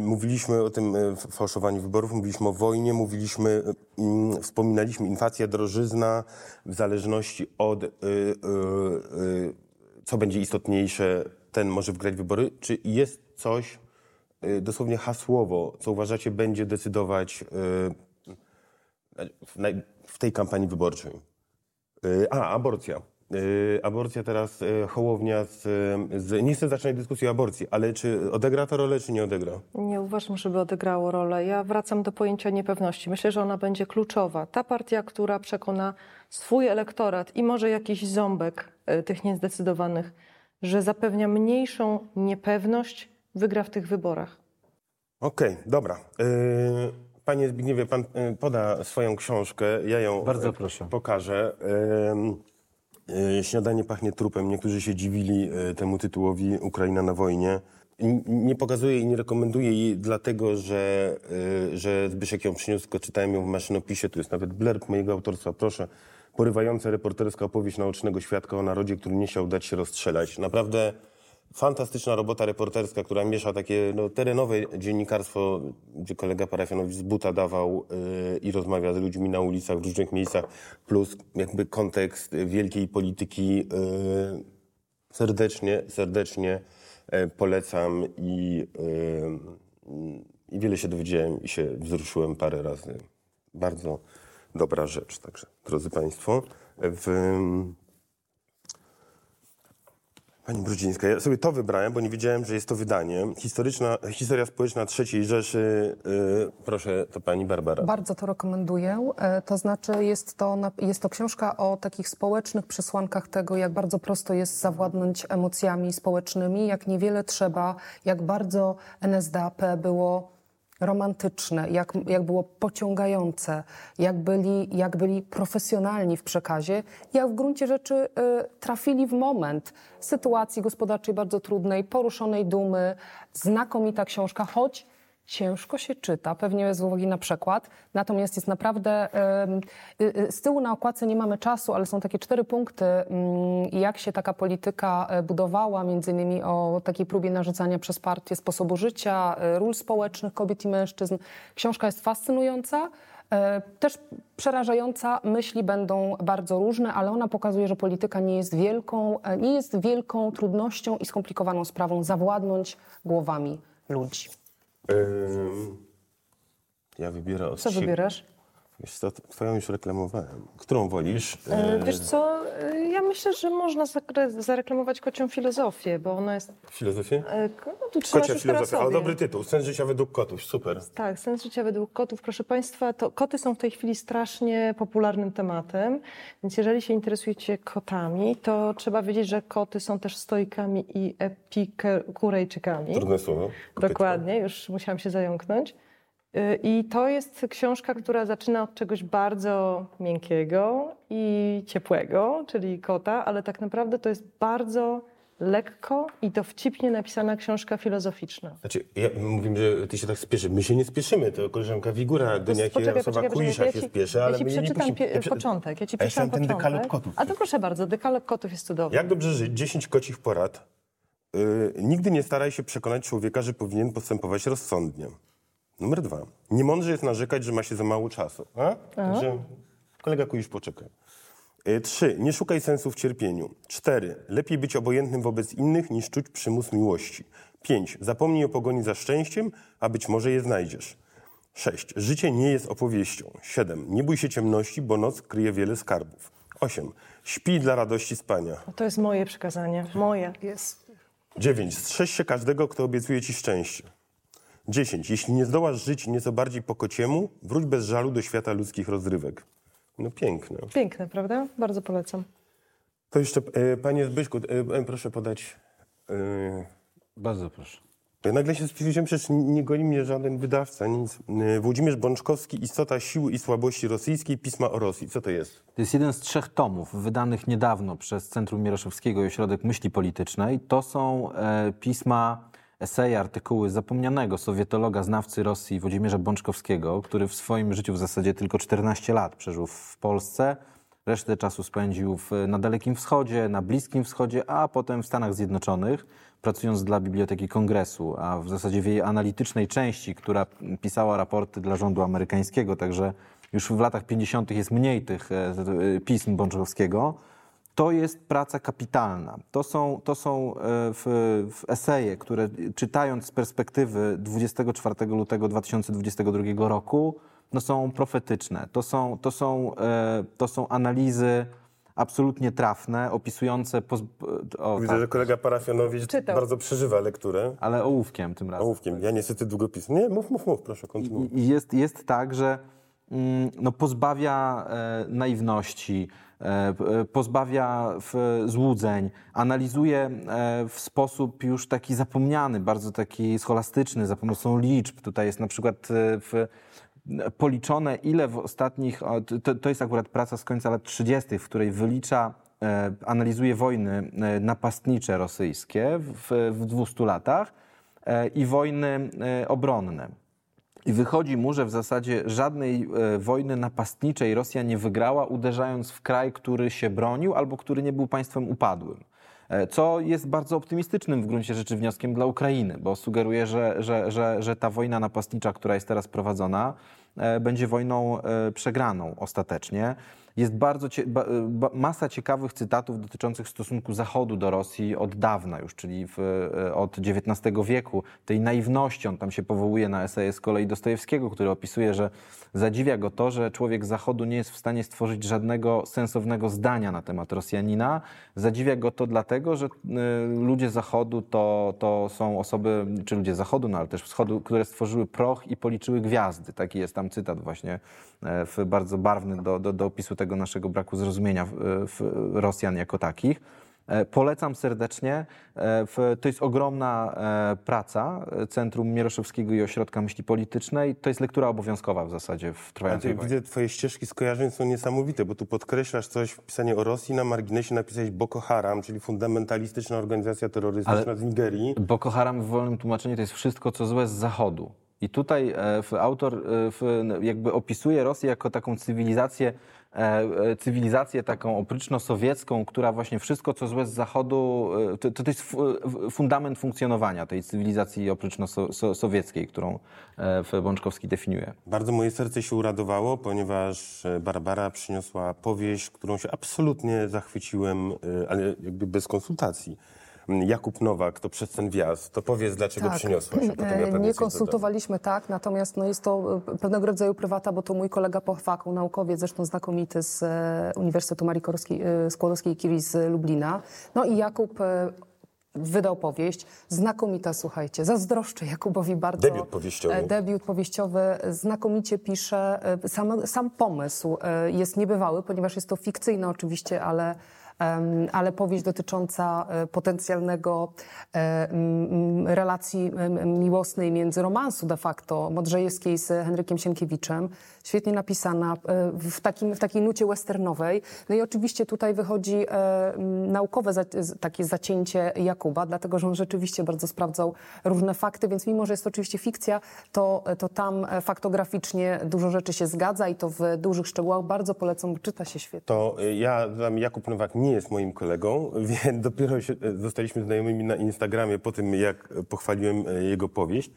mówiliśmy o tym e, fałszowaniu wyborów, mówiliśmy o wojnie, mówiliśmy, e, mm, wspominaliśmy inflacja, drożyzna, w zależności od, e, e, e, co będzie istotniejsze, ten może wygrać wybory. Czy jest coś, e, dosłownie hasłowo, co uważacie będzie decydować e, w, tej kampanii wyborczej? A, aborcja. Y, Aborcja teraz y, Hołownia z, z... Nie chcę zacząć dyskusji o aborcji, ale czy odegra to rolę, czy nie odegra? Nie uważam, żeby odegrało rolę. Ja wracam do pojęcia niepewności. Myślę, że ona będzie kluczowa. Ta partia, która przekona swój elektorat i może jakiś ząbek e, tych niezdecydowanych, że zapewnia mniejszą niepewność, wygra w tych wyborach. Okej, dobra. Y, Panie Zbigniewie, pan y, poda swoją książkę, ja ją Bardzo y, proszę. pokażę. Y, y, Śniadanie pachnie trupem. Niektórzy się dziwili y, temu tytułowi Ukraina na wojnie. Nie pokazuję i nie rekomenduję jej dlatego, że, y, że Zbyszek ją przyniósł, tylko czytałem ją w maszynopisie. Tu jest nawet blerb mojego autorstwa, proszę. Porywająca reporterska opowieść naocznego świadka o narodzie, który nie chciał dać się rozstrzelać. Naprawdę fantastyczna robota reporterska, która miesza takie no, terenowe dziennikarstwo, gdzie kolega parafianowicz z buta dawał yy, i rozmawia z ludźmi na ulicach w różnych miejscach, plus jakby kontekst wielkiej polityki. Yy, serdecznie, serdecznie e, polecam i, yy, i wiele się dowiedziałem i się wzruszyłem parę razy. Bardzo dobra rzecz. Także, drodzy Państwo, w, Pani Brudzińska, ja sobie to wybrałem, bo nie wiedziałem, że jest to wydanie. Historyczna, historia społeczna III Rzeszy. Yy, proszę, to pani Barbara. Bardzo to rekomenduję. E, To znaczy jest to, jest to książka o takich społecznych przesłankach tego, jak bardzo prosto jest zawładnąć emocjami społecznymi, jak niewiele trzeba, jak bardzo NSDAP było romantyczne, jak, jak było pociągające, jak byli, jak byli profesjonalni w przekazie, jak w gruncie rzeczy e, trafili w moment sytuacji gospodarczej bardzo trudnej, poruszonej dumy. Znakomita książka, choć ciężko się czyta, pewnie z uwagi na przekład, natomiast jest naprawdę, y, y, z tyłu na okładce nie mamy czasu, ale są takie cztery punkty, mm, jak się taka polityka e, budowała, między innymi o takiej próbie narzucania przez partię sposobu życia, e, ról społecznych kobiet i mężczyzn. Książka jest fascynująca, e, też przerażająca, myśli będą bardzo różne, ale ona pokazuje, że polityka nie jest wielką, nie jest wielką trudnością i skomplikowaną sprawą zawładnąć głowami ludzi. Ym, ja wybierę od Co wybierasz? Twoją już reklamowałem. Którą wolisz? E, Wiesz co, e, ja myślę, że można zareklamować kocią filozofię, bo ona jest... Filozofię? e, No, tu Kocia filozofia, ale dobry tytuł. Sens życia według kotów, super. Tak, sens życia według kotów. Proszę Państwa, to koty są w tej chwili strasznie popularnym tematem, więc jeżeli się interesujecie kotami, to trzeba wiedzieć, że koty są też stoikami i epikurejczykami. Trudne słowo. Dokładnie, już musiałam się zająknąć. I to jest książka, która zaczyna od czegoś bardzo miękkiego i ciepłego, czyli kota, ale tak naprawdę to jest bardzo lekko i dowcipnie napisana książka filozoficzna. Znaczy, ja, mówimy, że ty się tak spieszy. My się nie spieszymy, to koleżanka Wigura, do jakiej Poczekaj, osoba poczekaj, Kulisza ja się spieszy, ale ja ci nie przeczytam pie- ja prze- początek. Ja ci przeczytam mam ten początek. dekalog kotów. A to proszę bardzo, dekalog kotów jest cudowny. Jak dobrze żyć? 10 kocich porad. Yy, nigdy nie staraj się przekonać człowieka, że powinien postępować rozsądnie. Numer dwa. Nie mądrze jest narzekać, że ma się za mało czasu. A? Także kolega Kulisz poczekaj. Yy, Trzy. Nie szukaj sensu w cierpieniu. Cztery. Lepiej być obojętnym wobec innych, niż czuć przymus miłości. Pięć. Zapomnij o pogoni za szczęściem, a być może je znajdziesz. Sześć. Życie nie jest opowieścią. Siedem. Nie bój się ciemności, bo noc kryje wiele skarbów. Osiem. Śpij dla radości spania. To jest moje przekazanie, moje. Jest. 9. Strzeż się każdego, kto obiecuje ci szczęście. 10. Jeśli nie zdołasz żyć nieco bardziej po kociemu, wróć bez żalu do świata ludzkich rozrywek. No piękne. Piękne, prawda? Bardzo polecam. To jeszcze, e, panie Zbyszku, e, e, proszę podać... E, Bardzo proszę. ja nagle się stwierdziłem, przecież nie goni mnie żaden wydawca, nic. E, Włodzimierz Bączkowski, Istota siły i słabości rosyjskiej, Pisma o Rosji. Co to jest? To jest jeden z trzech tomów wydanych niedawno przez Centrum Mieroszewskiego i Ośrodek Myśli Politycznej. To są e, pisma, eseje, artykuły zapomnianego sowietologa, znawcy Rosji Włodzimierza Bączkowskiego, który w swoim życiu w zasadzie tylko 14 lat przeżył w Polsce. Resztę czasu spędził w, na Dalekim Wschodzie, na Bliskim Wschodzie, a potem w Stanach Zjednoczonych, pracując dla Biblioteki Kongresu, a w zasadzie w jej analitycznej części, która pisała raporty dla rządu amerykańskiego, także już w latach 50. jest mniej tych e, e, pism Bączkowskiego. To jest praca kapitalna. To są, to są e, w, w eseje, które czytając z perspektywy 24 lutego 2022 roku, no są profetyczne. To są, to są, e, to są analizy absolutnie trafne, opisujące... Poz... O, Widzę, tak, że kolega parafianowicz Czytał. bardzo przeżywa lekturę. ale ołówkiem tym razem. Ołówkiem. Ja niestety długopisem. Nie, mów, mów, mów, proszę, kontynuuj. I jest, jest tak, że mm, no, pozbawia e, naiwności, e, e, pozbawia w, złudzeń, analizuje e, w sposób już taki zapomniany, bardzo taki scholastyczny, za pomocą liczb. Tutaj jest na przykład e, w, policzone, ile w ostatnich, to, to jest akurat praca z końca lat 30., w której wylicza, e, analizuje wojny e, napastnicze rosyjskie w, w 200 latach e, i wojny e, obronne. I wychodzi mu, że w zasadzie żadnej e, wojny napastniczej Rosja nie wygrała, uderzając w kraj, który się bronił albo który nie był państwem upadłym. E, Co jest bardzo optymistycznym w gruncie rzeczy wnioskiem dla Ukrainy, bo sugeruje, że, że, że, że ta wojna napastnicza, która jest teraz prowadzona, e, będzie wojną przegraną ostatecznie. Jest bardzo cie, ba, ba, masa ciekawych cytatów dotyczących stosunku Zachodu do Rosji od dawna już, czyli w, e, od XIX wieku, tej naiwności. On tam się powołuje na eseje z kolei Dostojewskiego, który opisuje, że zadziwia go to, że człowiek Zachodu nie jest w stanie stworzyć żadnego sensownego zdania na temat Rosjanina. Zadziwia go to dlatego, że e, ludzie Zachodu to, to są osoby, czy ludzie Zachodu, no ale też Wschodu, które stworzyły proch i policzyły gwiazdy. Taki jest tam cytat właśnie w, bardzo barwny do, do, do opisu tego naszego braku zrozumienia w, w Rosjan jako takich. E, Polecam serdecznie. E, w- To jest ogromna e, praca Centrum Mieroszewskiego i Ośrodka Myśli Politycznej. To jest lektura obowiązkowa w zasadzie w trwającej wojnie. widzę, twoje ścieżki skojarzeń są niesamowite, bo tu podkreślasz coś, pisanie o Rosji, na marginesie napisałeś Boko Haram, czyli fundamentalistyczna organizacja terrorystyczna Ale- z Nigerii. Boko Haram w wolnym tłumaczeniu to jest wszystko, co złe z Zachodu. I tutaj w, autor w, jakby opisuje Rosję jako taką cywilizację, cywilizację taką opryczno-sowiecką, która właśnie wszystko, co złe z Zachodu, e, to, to jest fu- fundament funkcjonowania tej cywilizacji opryczno-sowieckiej, którą e, Bączkowski definiuje. Bardzo moje serce się uradowało, ponieważ e, Barbara przyniosła powieść, którą się absolutnie zachwyciłem, e, ale jakby bez konsultacji. Mm, Jakub Nowak, to przez ten wjazd, to powiedz, dlaczego przyniosłaś. a potem ja Nie konsultowaliśmy tak, natomiast no jest to e, pewnego rodzaju prywata, bo to mój kolega po fachu, naukowiec, zresztą znakomity z e, Uniwersytetu Marii e, Skłodowskiej-Curie z Lublina. No i Jakub wydał powieść, znakomita, słuchajcie, zazdroszczę Jakubowi bardzo. Debiut powieściowy. Debiut powieściowy, znakomicie pisze. Sam, sam pomysł jest niebywały, ponieważ jest to fikcyjne oczywiście, ale ale powieść dotycząca e, potencjalnego e, relacji miłosnej między romansu de facto Modrzejewskiej z Henrykiem Sienkiewiczem. Świetnie napisana, e, w, takim, w takiej nucie westernowej. No i oczywiście tutaj wychodzi e, naukowe za, takie zacięcie Jakuba, dlatego że on rzeczywiście bardzo sprawdzał różne fakty, więc mimo, że jest to oczywiście fikcja, to, to tam e, faktograficznie dużo rzeczy się zgadza i to w dużych szczegółach bardzo polecam, czyta się świetnie. To ja, Jakub Nowak nie jest moim kolegą, więc dopiero się, zostaliśmy znajomymi na Instagramie po tym, jak pochwaliłem jego powieść.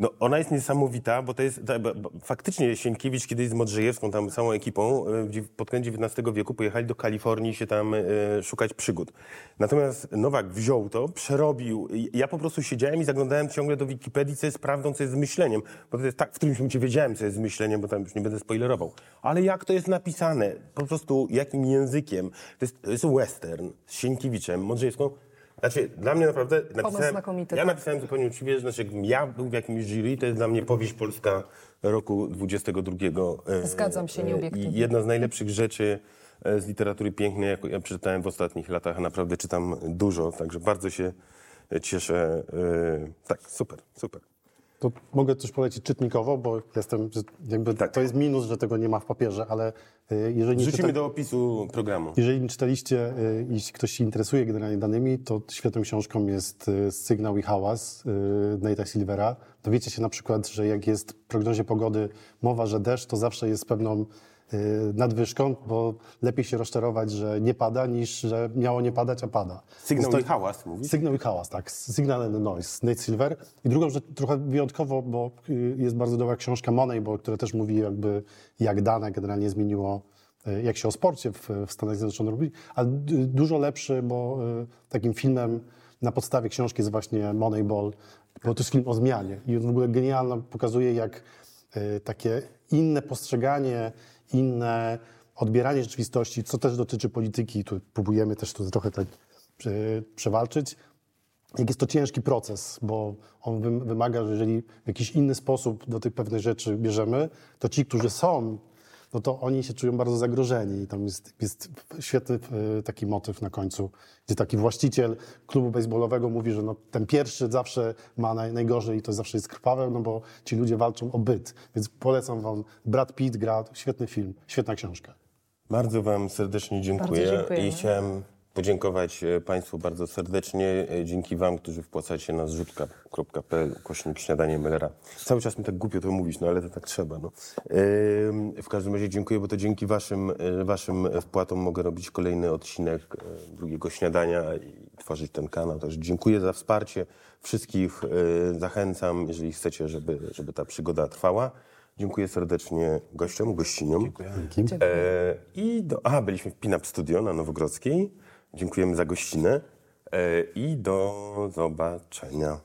No, ona jest niesamowita, bo to jest, ta- bo- bo faktycznie Sienkiewicz kiedyś z Modrzejewską, tam całą ekipą, gdzie pod koniec XIX wieku pojechali do Kalifornii się tam y, szukać przygód. Natomiast Nowak wziął to, przerobił. Ja po prostu siedziałem i zaglądałem ciągle do Wikipedii, co jest prawdą, co jest myśleniem. Bo to jest tak, w którymś momencie wiedziałem, co jest myśleniem, bo tam już nie będę spoilerował. Ale jak to jest napisane, po prostu jakim językiem. To jest, to jest western z Sienkiewiczem, Modrzejewską. Znaczy, dla mnie naprawdę znakomity, ja tak. napisałem zupełnie uczciwie, że znaczy, jakbym ja był w jakimś jury, to jest dla mnie powieść polska roku 22. e, Zgadzam się, e, nieobiektywnie. Jedna z najlepszych rzeczy e, z literatury pięknej, jaką ja przeczytałem w ostatnich latach, a naprawdę czytam dużo, także bardzo się cieszę. Tak, super, super. To mogę coś polecić czytnikowo, bo jestem, jakby Tak. to jest minus, że tego nie ma w papierze, ale y, jeżeli nie, czyta, do opisu programu. jeżeli nie czytaliście, y, jeśli ktoś się interesuje generalnie danymi, to świetną książką jest y, Sygnał i Hałas Nate'a Silvera. Dowiecie się na przykład, że jak jest w prognozie pogody mowa, że deszcz, to zawsze jest pewną nadwyżką, bo lepiej się rozczarować, że nie pada, niż że miało nie padać, a pada. Sygnał i hałas, mówisz? Sygnał i hałas, tak. Signal and Noise, Nate Silver. I drugą rzecz, trochę wyjątkowo, bo y, jest bardzo dobra książka Moneyball, która też mówi jakby, jak dane generalnie zmieniło, y, jak się o sporcie w, w Stanach Zjednoczonych robi. A d- dużo lepszy, bo y, takim filmem na podstawie książki jest właśnie Moneyball, bo to jest film o zmianie. I on w ogóle genialno pokazuje, jak y, takie inne postrzeganie, inne odbieranie rzeczywistości, co też dotyczy polityki, tu próbujemy też to trochę tak prze- przewalczyć, jak jest to ciężki proces, bo on wym- wymaga, że jeżeli w jakiś inny sposób do tych pewnych rzeczy bierzemy, to ci, którzy są, no to oni się czują bardzo zagrożeni. I tam jest, jest świetny e, taki motyw na końcu, gdzie taki właściciel klubu baseballowego mówi, że no, ten pierwszy zawsze ma naj, najgorzej i to zawsze jest krwawe, no bo ci ludzie walczą o byt. Więc polecam wam, Brad Pitt gra, świetny film, świetna książka. Bardzo Wam serdecznie dziękuję. Bardzo dziękujemy. I chciałem podziękować e, Państwu bardzo serdecznie. E, Dzięki Wam, którzy wpłacacie na zrzutka.pl, kośnik śniadanie Mellera. Cały czas mi tak głupio to mówić, no ale to tak trzeba. No. W każdym razie dziękuję, bo to dzięki Waszym, e, waszym wpłatom mogę robić kolejny odcinek drugiego śniadania i tworzyć ten kanał. Także dziękuję za wsparcie. Wszystkich zachęcam, jeżeli chcecie, żeby, żeby ta przygoda trwała. Dziękuję serdecznie gościom, gościniom. E, I do, aha, byliśmy w Pinup Studio na Nowogrodzkiej. Dziękujemy za gościnę e, i do zobaczenia.